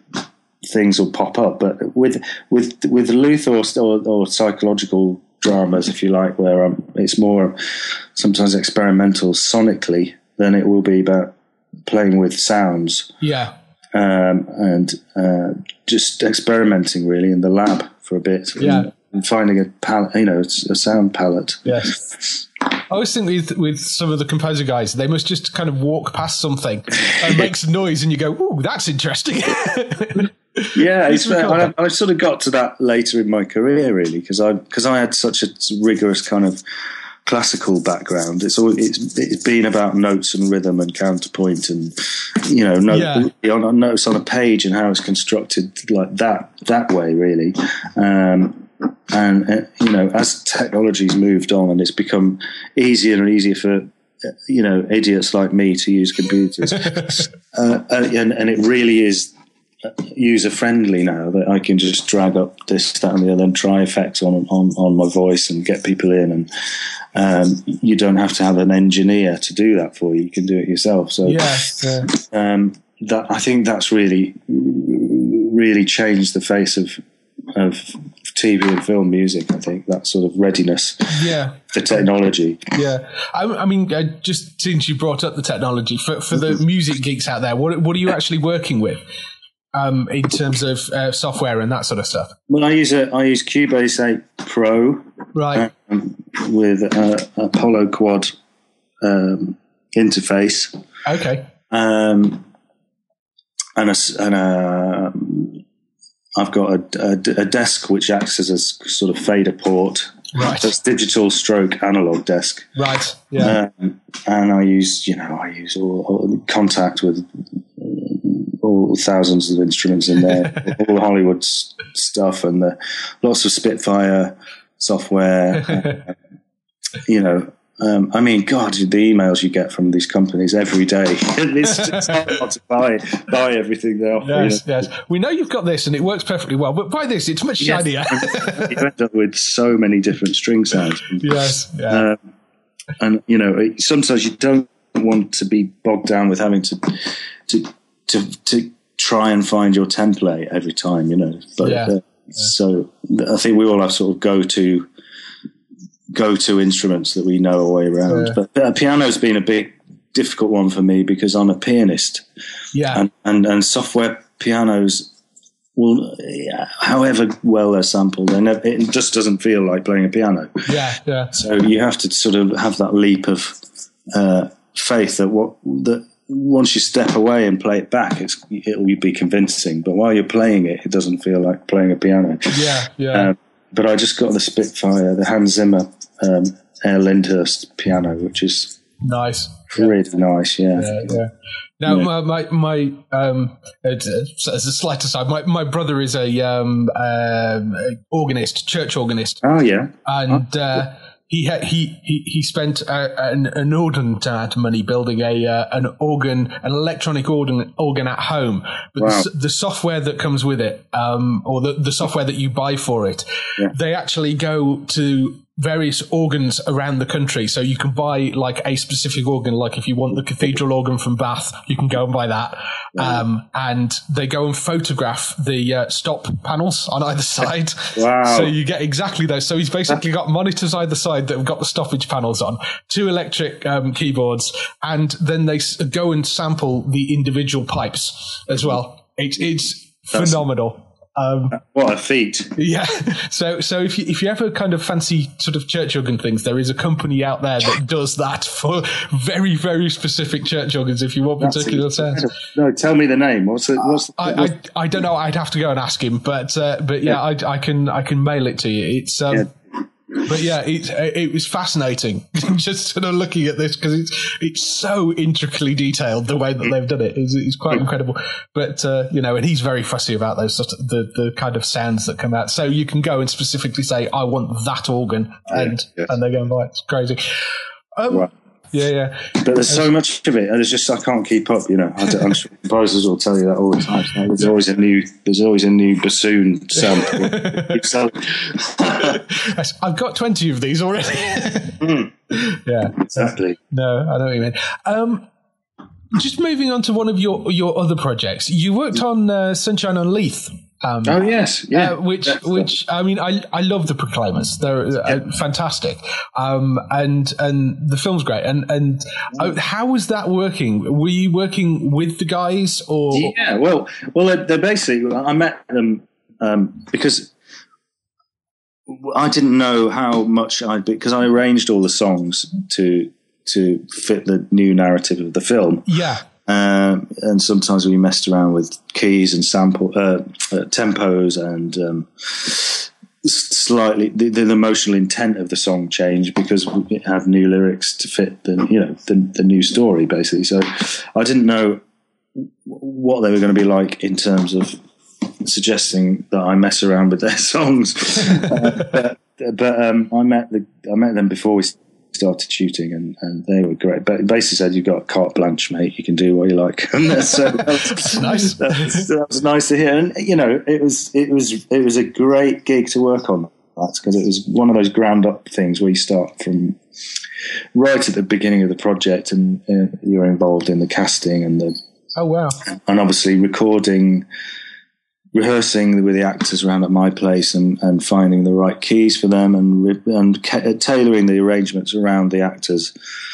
things will pop up. But with with with Luther or, or, or psychological dramas, if you like, where um, it's more sometimes experimental sonically than it will be about playing with sounds Yeah. um, and uh, just experimenting really in the lab for a bit. Yeah. And, and finding a palette, you know, a sound palette. Yes. I always think with with some of the composer guys, they must just kind of walk past something and *laughs* make some noise, and you go, "Ooh, that's interesting." *laughs* Yeah, it's. I, I sort of got to that later in my career, really, because I because I had such a rigorous kind of classical background. It's always it's, it's been about notes and rhythm and counterpoint and you know note, on, on notes on a page and how it's constructed like that that way, really. Um, and uh, you know, as technology's moved on and it's become easier and easier for uh, you know idiots like me to use computers, *laughs* uh, uh, and, and it really is user friendly now that I can just drag up this, that, and the other, and try effects on on, on my voice and get people in, and um, you don't have to have an engineer to do that for you. You can do it yourself. So Yeah, yeah. um, that I think that's really really changed the face of of TV and film music. I think that sort of readiness Yeah. for technology. Yeah, I, I mean, uh, just since you brought up the technology for for the *laughs* music geeks out there, what what are you actually working with um, in terms of uh, software and that sort of stuff? Well, I use a I use Cubase 8 Pro Right. um, with a, Apollo Quad um, interface. Okay. um, and a, and a I've got a, a, a desk which acts as a sort of fader port. Right. That's digital stroke analog desk. Right. Yeah. Um, and I use, you know, I use all, all Kontakt with all thousands of instruments in there, *laughs* all the Hollywood s- stuff, and the, lots of Spitfire software. uh, *laughs* you know, um, I mean, God, the emails you get from these companies every day. *laughs* it's just hard to buy buy everything they offer. you yes. know. Yes. We know you've got this and it works perfectly well, but by this, it's much shinier. you end up with so many different string sounds. yes. Yeah. Um, and you know, sometimes you don't want to be bogged down with having to to to to try and find your template every time. You know, but Yeah. uh, so I think we all have sort of go to go to instruments that we know our way around. Yeah. But uh, piano's been a big difficult one for me because I'm a pianist yeah. and, and, and software pianos will, yeah, however well they're sampled, they never, it just doesn't feel like playing a piano. yeah. Yeah. So you have to sort of have that leap of uh, faith that what that once you step away and play it back, it's, it'll be convincing. But while you're playing it, it doesn't feel like playing a piano. Yeah. Yeah. Um, but I just got the Spitfire, the Hans Zimmer um, Air Lyndhurst piano, which is nice. really nice. Yeah. Yeah, yeah. Now, my my, my um, as a slight aside, my, my brother is a um, um, organist, church organist, Oh yeah. and uh, he he he he spent uh, an an inordinate amount of money building a uh, an organ, an electronic organ organ at home. But Wow. the, the software that comes with it, um, or the the software that you buy for it, Yeah. they actually go to various organs around the country. So you can buy like a specific organ, like if you want the cathedral organ from Bath, you can go and buy that. Um, and they go and photograph the uh, stop panels on either *laughs* side. Wow. So you get exactly those. So he's basically got monitors either side that have got the stoppage panels on, two electric um, keyboards, and then they go and sample the individual pipes as well. It's it's phenomenal. Um, What a feat. yeah. *laughs* So so if you if you ever kind of fancy sort of church organ things, there is a company out there that *laughs* does that for very very specific church organs. If you want particular sounds. No, tell me the name. What's it? What's the, I, I, I don't know. I'd have to go and ask him, but uh, but yeah, I, I can I can mail it to you. It's um, Yeah. But yeah, it it was fascinating *laughs* just sort of looking at this because it's it's so intricately detailed the way that they've done it. It's, it's quite incredible. But uh, you know, and he's very fussy about those sort of the the kind of sounds that come out. So you can go and specifically say, I want that organ, and yes. and they go and buy it. It's crazy. Um, Right. Yeah, yeah. But there's so much of it, and it's just I can't keep up. You know, I I'm sure composers will tell you that all the time. *laughs* There's always a new, there's always a new bassoon sample. *laughs* I've got twenty of these already. *laughs* yeah. exactly. No, I know what you mean. Um, just moving on to one of your your other projects, you worked on uh, Sunshine on Leith. Um, Oh yes, yeah. uh, which, That's- which I mean, I I love the Proclaimers. They're uh, fantastic, um, and and the film's great. And and uh, how was that working? Were you working with the guys, or Yeah, well, well, they're, they're basically. I met them um, because I didn't know how much I'd because I arranged all the songs to to fit the new narrative of the film. yeah, Um, and sometimes we messed around with keys and sample uh, uh, tempos and um, slightly the, the emotional intent of the song changed because we had new lyrics to fit the you know the, the new story basically. So I didn't know what they were going to be like in terms of suggesting that I mess around with their *laughs* songs. uh, but but um, I met the I met them before we started shooting, and, and they were great. But basically said, "You've got carte blanche, mate. You can do what you like." *laughs* And that's, uh, *laughs* that was nice. *laughs* That was, that was nice to hear. And you know, it was it was it was a great gig to work on. That because it was one of those ground up things where you start from right at the beginning of the project, and uh, you're involved in the casting and the Oh wow. and obviously recording, rehearsing with the actors around at my place, and, and finding the right keys for them, and and ca- tailoring the arrangements around the actors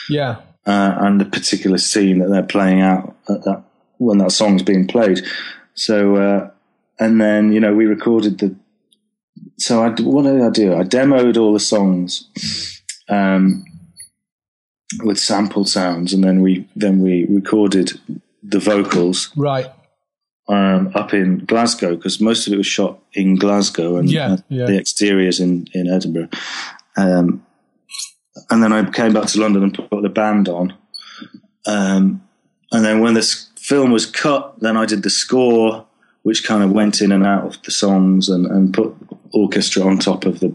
Yeah. uh, and the particular scene that they're playing out at that when that song's being played. So, uh, and then you know we recorded the. So I what did I do? I demoed all the songs. Um, with sampled sounds, and then we then we recorded the vocals Right. Um, up in Glasgow because most of it was shot in Glasgow and Yeah, uh, yeah. the exteriors in in Edinburgh. Um, and then I came back to London and put the band on. Um, and then when this film was cut, then I did the score, which kind of went in and out of the songs and, and put orchestra on top of the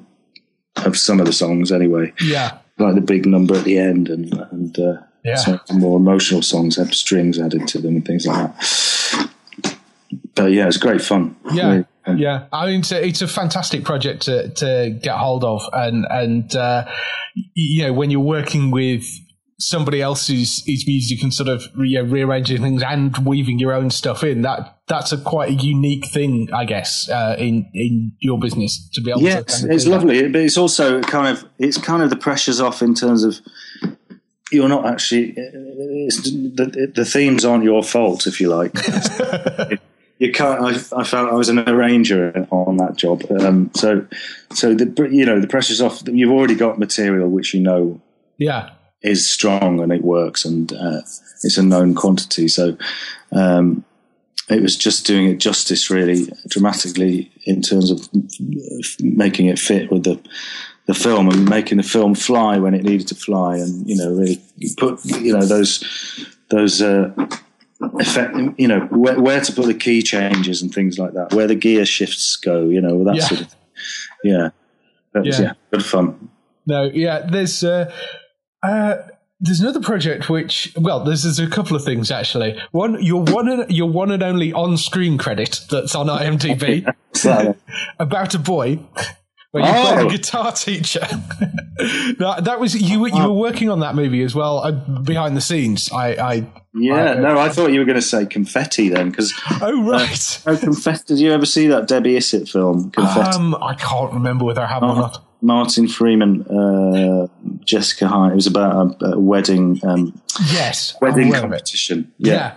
of some of the songs anyway Yeah. like the big number at the end and and uh, Yeah. some more emotional songs have strings added to them and things like that. But yeah, it's great fun. Yeah, Really fun. yeah. I mean, it's a, it's a fantastic project to to get hold of, and and uh, you know when you're working with somebody else's his music and sort of you know, rearranging things and weaving your own stuff in that that's a quite a unique thing, I guess, uh, in in your business to be able Yeah, to. it's, it's do that. lovely, but it's also kind of it's kind of the pressure's off in terms of you're not actually it's, the the themes aren't your fault if you like. *laughs* you can't. I, I felt I was an arranger on that job, um, so so the you know the pressure's off. You've already got material which you know Yeah, is strong and it works and uh, it's a known quantity. So um, it was just doing it justice, really dramatically in terms of making it fit with the the film and making the film fly when it needed to fly, and you know really put you know those those. Uh, effect you know where, where to put the key changes and things like that where the gear shifts go you know that Yeah. sort of yeah that was Yeah. yeah good fun No, yeah, there's uh, uh, there's another project which, well, there's, there's a couple of things actually. One, your one, and, your one and only on-screen credit that's on IMDb *laughs* *laughs* about a boy. Where you play Oh. a guitar teacher. *laughs* that, that was you. were- You were working on that movie as well uh, behind the scenes. I, I Yeah, I- no, I thought you were going to say confetti then, because oh right. oh, confetti. Did you ever see that Debbie Isitt film, Confetti? um, I can't remember whether I have or not. Martin Freeman, uh, Jessica Hyde. It was about a, a wedding um, Yes, wedding aware of it. competition. Yeah.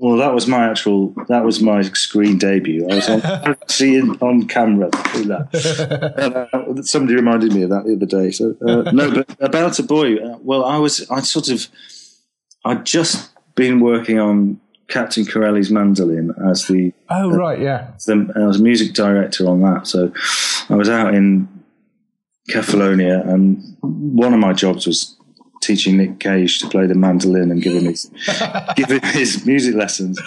Well, that was my actual. That was my screen debut. I was on, *laughs* seeing on camera. *laughs* Uh, somebody reminded me of that the other day. So uh, no, but about a boy. Uh, well, I was. I sort of. I'd just been working on Captain Corelli's mandolin as the Oh right, yeah. the, I was music director on that. So I was out in Cephalonia, and one of my jobs was teaching Nick Cage to play the mandolin and giving his *laughs* giving his music lessons,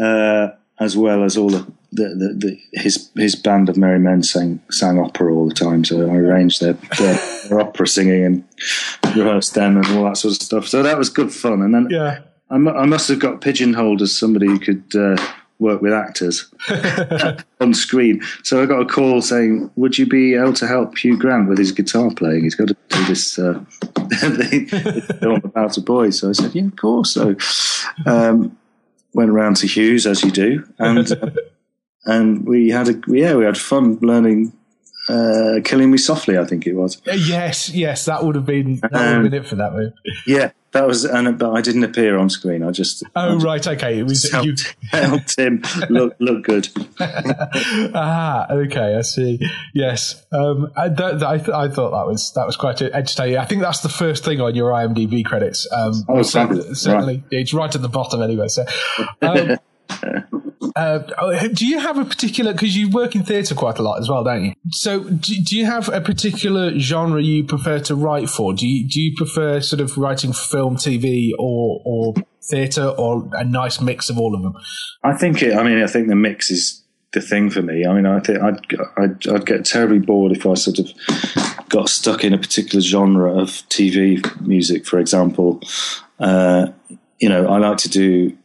uh, as well as all the, the, the, the his his band of merry men sang sang opera all the time. So I arranged their, their, their opera singing and rehearsed them and all that sort of stuff. So that was good fun. And then Yeah. I, mu- I must have got pigeonholed as somebody who could uh, work with actors *laughs* on screen. So I got a call saying, "Would you be able to help Hugh Grant with his guitar playing? He's got to do this uh, *laughs* film about a boy." So I said, "Yeah, of course." So um, went around to Hugh's as you do, and uh, *laughs* and we had a yeah we had fun learning. Uh, Killing Me Softly, I think it was. Uh, Yes, yes, that would have been that would have been it for that movie. Yeah, that was, and but I didn't appear on screen. I just I Oh just right, okay. It was you. helped, *laughs* helped him look look good. *laughs* ah, okay, I see. Yes, um, I, that, I, th- I thought that was that was quite entertaining. I think that's the first thing on your IMDb credits. Um, Oh, certainly, certainly. it's right at the bottom anyway. So, um, *laughs* uh, oh, do you have a particular? Because you work in theatre quite a lot as well, don't you? So, do, do you have a particular genre you prefer to write for? Do you do you prefer sort of writing for film, TV, or or theatre, or a nice mix of all of them? I think it. I mean, I think the mix is the thing for me. I mean, I think I'd, I'd I'd get terribly bored if I sort of got stuck in a particular genre of TV music, for example. Uh, you know, I like to do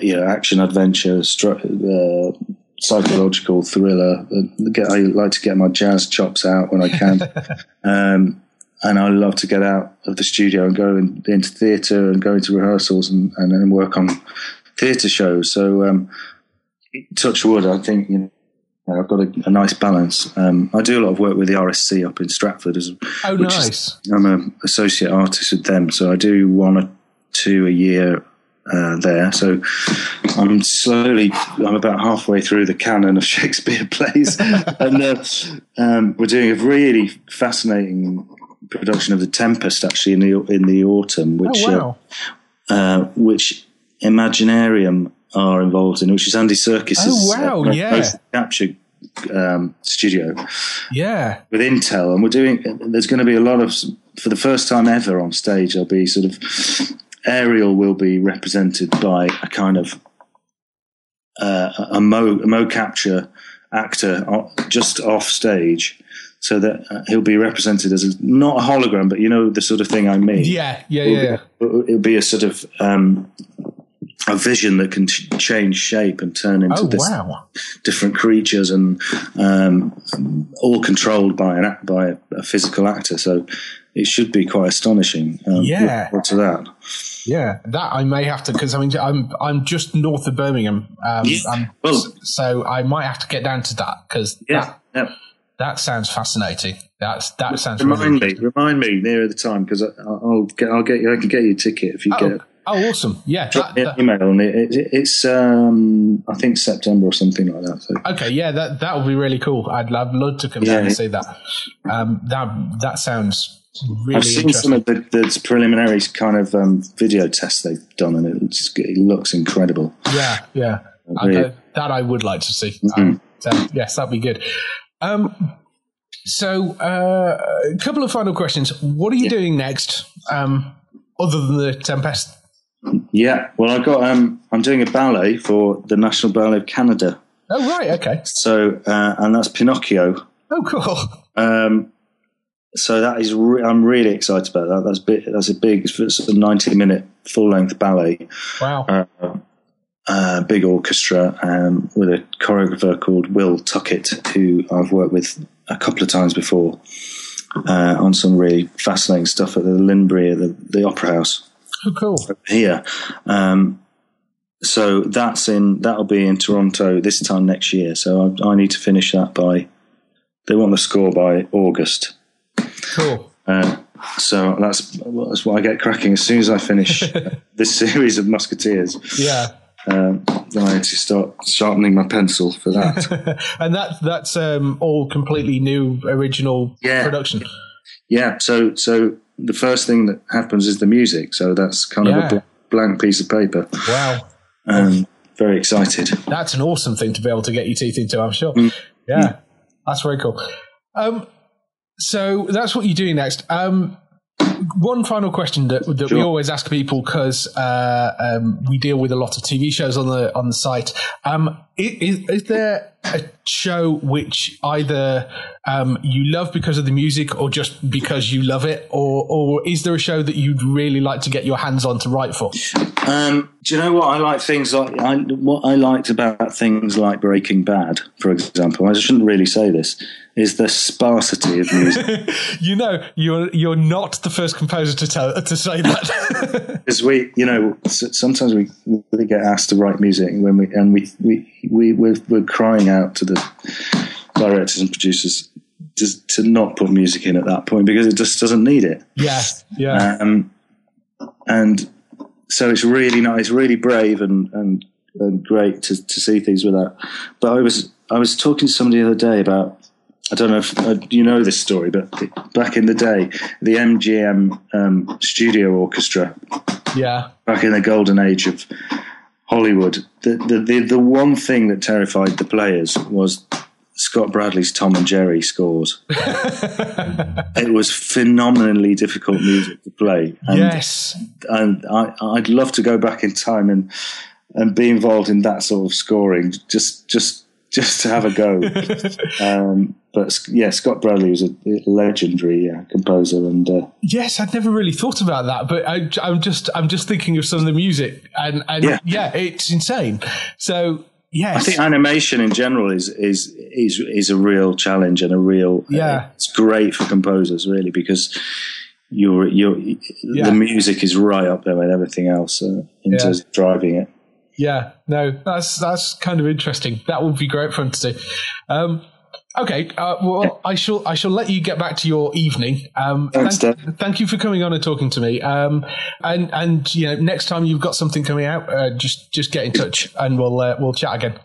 you know action adventure, stru- uh, psychological thriller. Uh, I like to get my jazz chops out when I can. *laughs* um, and I love to get out of the studio and go in, into theatre and go into rehearsals and, and, and work on theatre shows. So, um, touch wood, I think you know I've got a, a nice balance. Um, I do a lot of work with the RSC up in Stratford, as Oh, which nice. Is, I'm an associate artist with them, so I do one or two a year uh, there. So I'm slowly, I'm about halfway through the canon of *laughs* Shakespeare plays, *laughs* and uh, um, we're doing a really fascinating production of The Tempest actually in the in the autumn, which oh, wow. uh, uh, which Imaginarium are involved in, which is Andy Serkis' Oh, wow, uh, yeah. capture um, studio yeah. with Intel, and we're doing. There's going to be a lot of, for the first time ever on stage, there'll be sort of Ariel will be represented by a kind of uh, a mo a mo capture actor just off stage. So that uh, he'll be represented as a, not a hologram, but you know the sort of thing I mean Yeah, yeah, yeah. yeah. it'll it'll be a sort of um, a vision that can ch- change shape and turn into Oh, this wow. different creatures and um, all controlled by an by a, a physical actor. So it should be quite astonishing. Um, Yeah. to that. Yeah, that I may have to because I mean I'm I'm just north of Birmingham, um, Yeah. Well- so I might have to get down to that because Yeah, that yeah. that sounds fascinating. That's that sounds Remind really me, remind me nearer the time because I'll get, I'll get you. I can get you a ticket if you Oh, get. oh, awesome! Yeah, that, me that- email and it, it, it's um, I think September or something like that. So okay, yeah, that that would be really cool. I'd, I'd love to come down and see that. Um, that that sounds really I've seen some of the, the preliminary kind of um, video tests they've done, and it, just, it looks incredible. Yeah, yeah. Okay, that I would like to see. Mm-hmm. Um, so, yes, that'd be good. Um, so, uh, a couple of final questions. What are you doing next, um, other than the Tempest? Yeah, well, I got um, I'm doing a ballet for the National Ballet of Canada. Oh, right, okay. So, uh, and that's Pinocchio. Oh, cool. Um, so that is, re- I'm really excited about that. That's big, that's a big, it's a 90 minute full length ballet, Wow. uh, uh, big orchestra, um, with a choreographer called Will Tuckett, who I've worked with a couple of times before uh, on some really fascinating stuff at the Linbury, the, the Opera House Oh, cool. here. Um, so that's in that'll be in Toronto this time next year. So I, I need to finish that by. They want the score by August. Cool. Uh, so that's that's what I get cracking as soon as I finish *laughs* this series of Musketeers. Yeah. Um, then I need to start sharpening my pencil for that. *laughs* and that that's um, all completely new, original Yeah. production. yeah. So so the first thing that happens is the music. So that's kind of a bl- blank piece of paper. Wow. Um, very excited. That's an awesome thing to be able to get your teeth into, I'm sure. Mm. Yeah, that's very cool. Um, so that's what you're doing next. Um, one final question that, that we always ask people because uh, um, we deal with a lot of TV shows on the on the site. Um, is, is there a show which either um, you love because of the music, or just because you love it, or or is there a show that you'd really like to get your hands on to write for? Um, do you know what I like? Things like I, what I liked about things like Breaking Bad, for example. I shouldn't really say this. Is the sparsity of music *laughs* you know, you're you're not the first composer to tell to say that. *laughs* because we, you know, sometimes we, we get asked to write music when we and we we we we're, we're crying out to the directors and producers just to not put music in at that point because it just doesn't need it. yeah, yeah, Um, and so it's really nice, it's really brave and, and, and great to, to see things with that. But I was I was talking to somebody the other day about I don't know if uh, you know this story, but back in the day, the MGM um, Studio Orchestra, yeah. back in the golden age of Hollywood, the, the the the one thing that terrified the players was Scott Bradley's Tom and Jerry scores. *laughs* it was phenomenally difficult music to play. And yes, and I, I'd love to go back in time and and be involved in that sort of scoring. Just just just to have a go. *laughs* um, but yeah, Scott Bradley was a legendary uh, composer, and uh, yes, I'd never really thought about that, but I, am just I'm just thinking of some of the music, and, and yeah. yeah, it's insane. So yes, I think animation in general is is is is a real challenge and a real uh, yeah. Uh, it's great for composers really because you're you're yeah. the music is right up there with everything else uh, in yeah. terms of driving it. Yeah, no, that's that's kind of interesting. That would be great fun to do. Um, okay, uh, well, I shall I shall let you get back to your evening. Um, Thanks, thank, thank, you for coming on and talking to me. Um, and and you know, next time you've got something coming out, uh, just just get in touch and we'll uh, we'll chat again.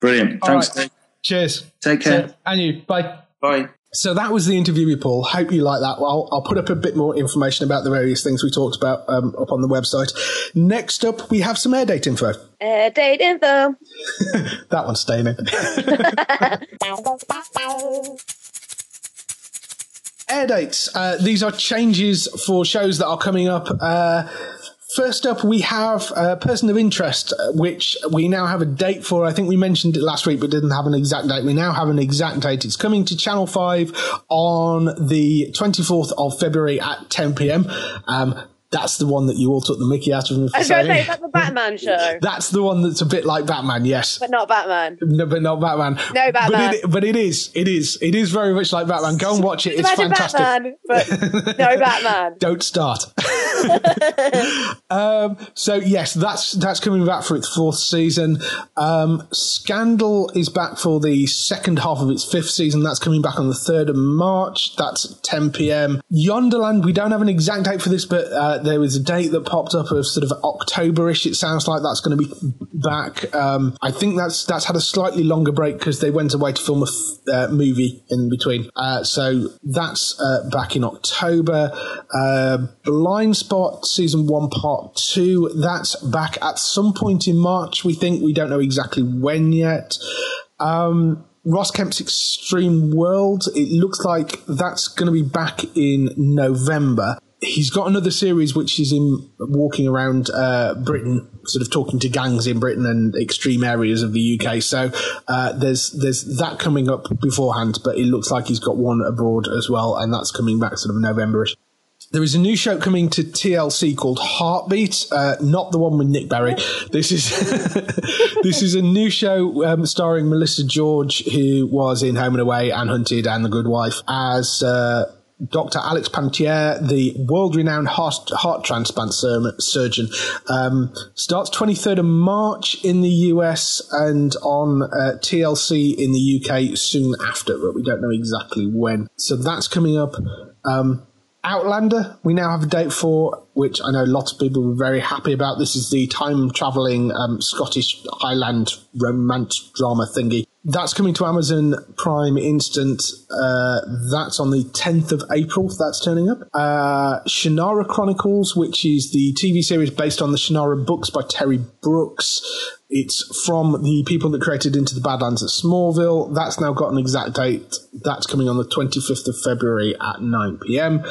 Brilliant. All Thanks. Right. Cheers. Take care. And you. Bye. Bye. So that was the interview with Paul. Hope you like that. Well, I'll put up a bit more information about the various things we talked about um, up on the website. Next up, we have some air date info. Air date info. *laughs* that one's staying in. *laughs* air dates. Uh, these are changes for shows that are coming up. Uh, First up, we have a person of interest, uh, which we now have a date for. I think we mentioned it last week, but didn't have an exact date. We now have an exact date. It's coming to Channel 5 on the 24th of February at 10 p.m. Um, that's the one that you all took the Mickey out of I was saying. Say, that's the Batman show. *laughs* that's the one that's a bit like Batman, yes. But not Batman. No, but not Batman. No Batman. But it, but it is. It is. It is very much like Batman. Go and watch it. It's fantastic. Batman, but *laughs* no Batman. Don't start. *laughs* um, so yes, that's that's coming back for its fourth season. Um, Scandal is back for the second half of its fifth season. That's coming back on the third of March. That's 10 p.m. Yonderland. We don't have an exact date for this, but uh, there was a date that popped up of sort of Octoberish. It sounds like that's going to be back. Um, I think that's that's had a slightly longer break because they went away to film a f- uh, movie in between. Uh, so that's uh, back in October. Uh, Blind Spot season one part two. That's back at some point in March. We think we don't know exactly when yet. Um, Ross Kemp's Extreme World. It looks like that's going to be back in November he's got another series which is him walking around uh, Britain, sort of talking to gangs in Britain and extreme areas of the UK. So uh, there's there's that coming up beforehand, but it looks like he's got one abroad as well, and that's coming back sort of Novemberish. There is a new show coming to TLC called Heartbeat, uh, not the one with Nick Berry. This is *laughs* this is a new show um, starring Melissa George, who was in Home and Away and Hunted and The Good Wife, as uh, Dr. Alex Panttiere, the world renowned heart, heart transplant surgeon, um, starts 23rd of March in the US and on uh, TLC in the UK soon after, but we don't know exactly when. So that's coming up. Um, Outlander, we now have a date for, which I know lots of people were very happy about. This is the time traveling um, Scottish Highland romance drama thingy. That's coming to Amazon Prime Instant. Uh, that's on the 10th of April. That's turning up. Uh, Shannara Chronicles, which is the TV series based on the Shannara books by Terry Brooks. It's from the people that created Into the Badlands at Smallville. That's now got an exact date. That's coming on the 25th of February at 9 p.m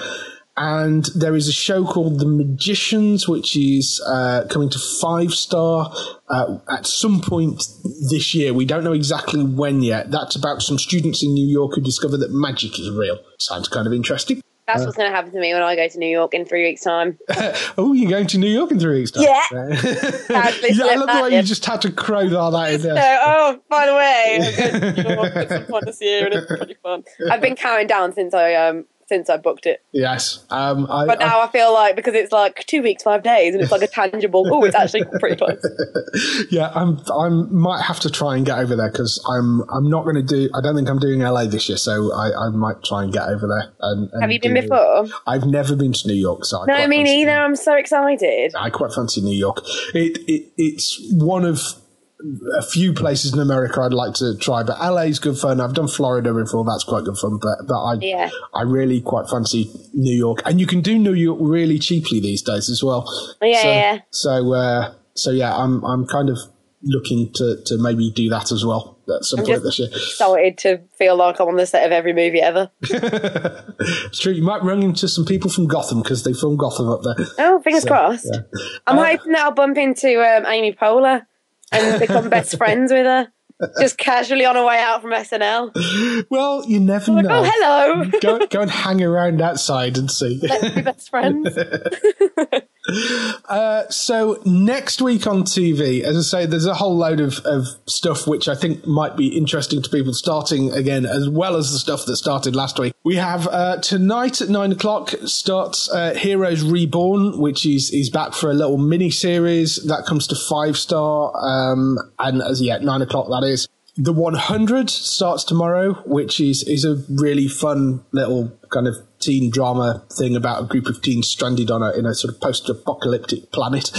and there is a show called The Magicians, which is uh, coming to five star uh, at some point this year. We don't know exactly when yet. That's about some students in New York who discover that magic is real. Sounds kind of interesting. That's uh, what's going to happen to me when I go to New York in three weeks' time. *laughs* oh, you're going to New York in three weeks' time? Yeah. *laughs* *laughs* yeah I love the way you just had to crow that in there. So, oh, by the way, I'm going to New York at some point this year, and it's pretty fun. I've been counting down since I um, since I booked it. Yes. Um, I, but now I, I, feel like because it's like two weeks, five days, and it's like a tangible. oh, it's actually pretty close. *laughs* yeah, I'm. I might have to try and get over there because I'm. I'm not going to do. I don't think I'm doing LA this year, so I, I might try and get over there. And, and have you been before? I've never been to New York, so no, I no, me neither. I'm so excited. I quite fancy New York. It, it it's one of a few places in America I'd like to try, but LA is good fun. I've done Florida before; that's quite good fun. But but I yeah. I really quite fancy New York, and you can do New York really cheaply these days as well. Yeah, so, yeah. So uh, so yeah, I'm I'm kind of looking to to maybe do that as well at some I'm point this year. Excited to feel like I'm on the set of every movie ever. *laughs* it's true. You might run into some people from Gotham because they film Gotham up there. Oh, fingers so, crossed. Yeah. I'm uh, hoping that I'll bump into um, Amy Poehler and become best *laughs* friends with her. Just casually on her way out from SNL. Well, you never Like, know. oh, hello. go go and hang around outside and see. Let's be best friends. *laughs* Uh, so next week on TV, as I say, there's a whole load of, of stuff which I think might be interesting to people starting again, as well as the stuff that started last week. We have uh, tonight at nine o'clock starts uh, Heroes Reborn, which is is back for a little mini series that comes to five star, um, and as yeah, nine o'clock that is. The 100 starts tomorrow, which is is a really fun little kind of teen drama thing about a group of teens stranded on a in a sort of post-apocalyptic planet,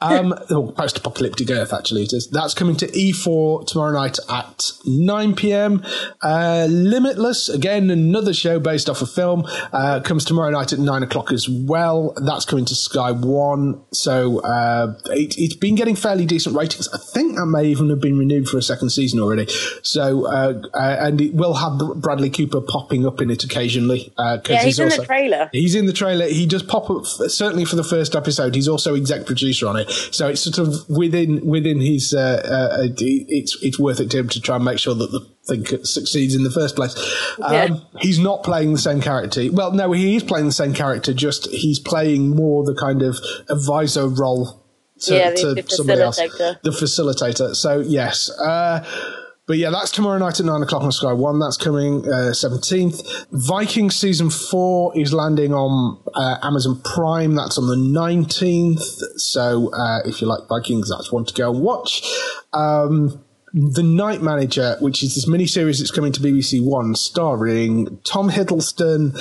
um, *laughs* or post-apocalyptic Earth. Actually, it is. That's coming to E4 tomorrow night at 9 p.m. Uh, Limitless, again another show based off a film, uh, comes tomorrow night at nine o'clock as well. That's coming to Sky One. So uh, it, it's been getting fairly decent ratings. I think that may even have been renewed for a second season already. So uh, uh, and it will have Bradley Cooper popping up in it occasionally. Uh, 'cause Yeah, he's in the trailer. He's in the trailer. He does pop up certainly for the first episode. He's also exec producer on it, so it's sort of within within his. Uh, uh, it's it's worth it to him to try and make sure that the thing succeeds in the first place. Um, Yeah. He's not playing the same character. Well, no, he is playing the same character. Just he's playing more the kind of advisor role to, Yeah, the- to the somebody else. The facilitator. So yes. Uh, but yeah, that's tomorrow night at nine o'clock on Sky One. That's coming uh, seventeenth. Vikings season four is landing on uh, Amazon Prime. That's on the nineteenth. So uh, if you like Vikings, that's one to go and watch. Um, the Night Manager, which is this mini series that's coming to BBC One, starring Tom Hiddleston,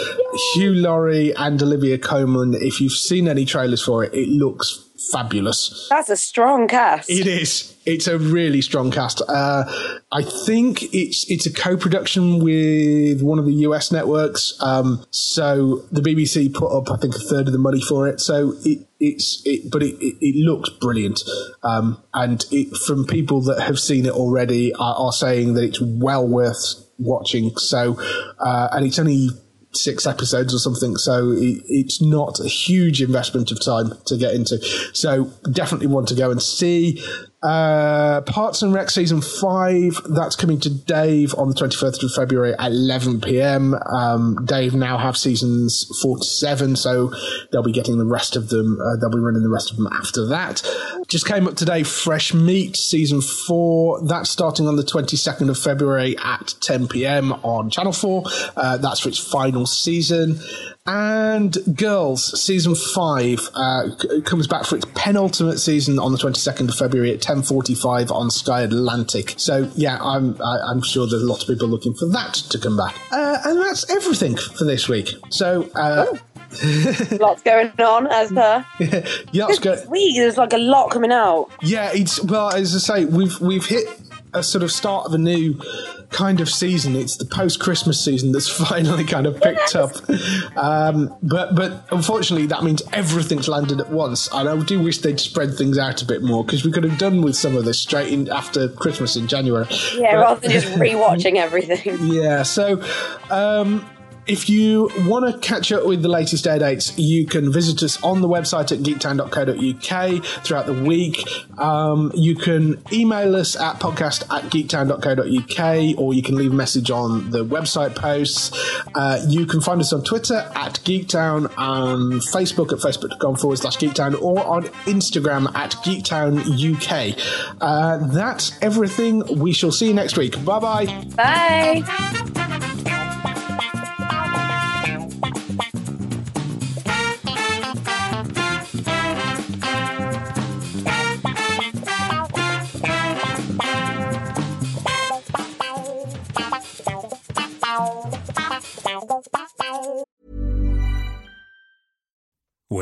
Hugh Laurie, and Olivia Colman. If you've seen any trailers for it, it looks fabulous. That's a strong cast. It is. It's a really strong cast. Uh, I think it's it's a co-production with one of the US networks. Um, so the BBC put up, I think, a third of the money for it. So it, it's it, but it, it, looks brilliant. Um, and it, from people that have seen it already are, are saying that it's well worth watching. So uh, and it's only six episodes or something, so it, it's not a huge investment of time to get into. So definitely want to go and see. Uh, Parks and Rec season five that's coming to Dave on the 21st of February at 11 p.m. Um, Dave now have seasons four to seven, so they'll be getting the rest of them. Uh, they'll be running the rest of them after that. Just came up today, Fresh Meat season four. That's starting on the 22nd of February at 10 p.m. on Channel 4. Uh, that's for its final season. And Girls season five uh, comes back for its penultimate season on the 22nd of February at 10:45 on Sky Atlantic. So yeah, I'm I, I'm sure there's a lot of people looking for that to come back. Uh, and that's everything for this week. So uh, *laughs* Lots going on as per. yeah, go. This week there's like a lot coming out. Yeah, it's well as I say, we've we've hit a sort of start of a new kind of season. It's the post Christmas season that's *laughs* finally kind of picked up. Um, but but unfortunately, that means everything's landed at once. And I do wish they'd spread things out a bit more because we could have done with some of this straight in after Christmas in January. Yeah, But- rather than just *laughs* rewatching everything. yeah, so um, if you want to catch up with the latest air dates, you can visit us on the website at geektown.co.uk throughout the week. Um, you can email us at podcast at geektown.co.uk or you can leave a message on the website posts. Uh, you can find us on Twitter at geektown and Facebook at facebook.com forward slash geektown or on Instagram at geektownuk. Uh, that's everything. We shall see you next week. Bye bye bye.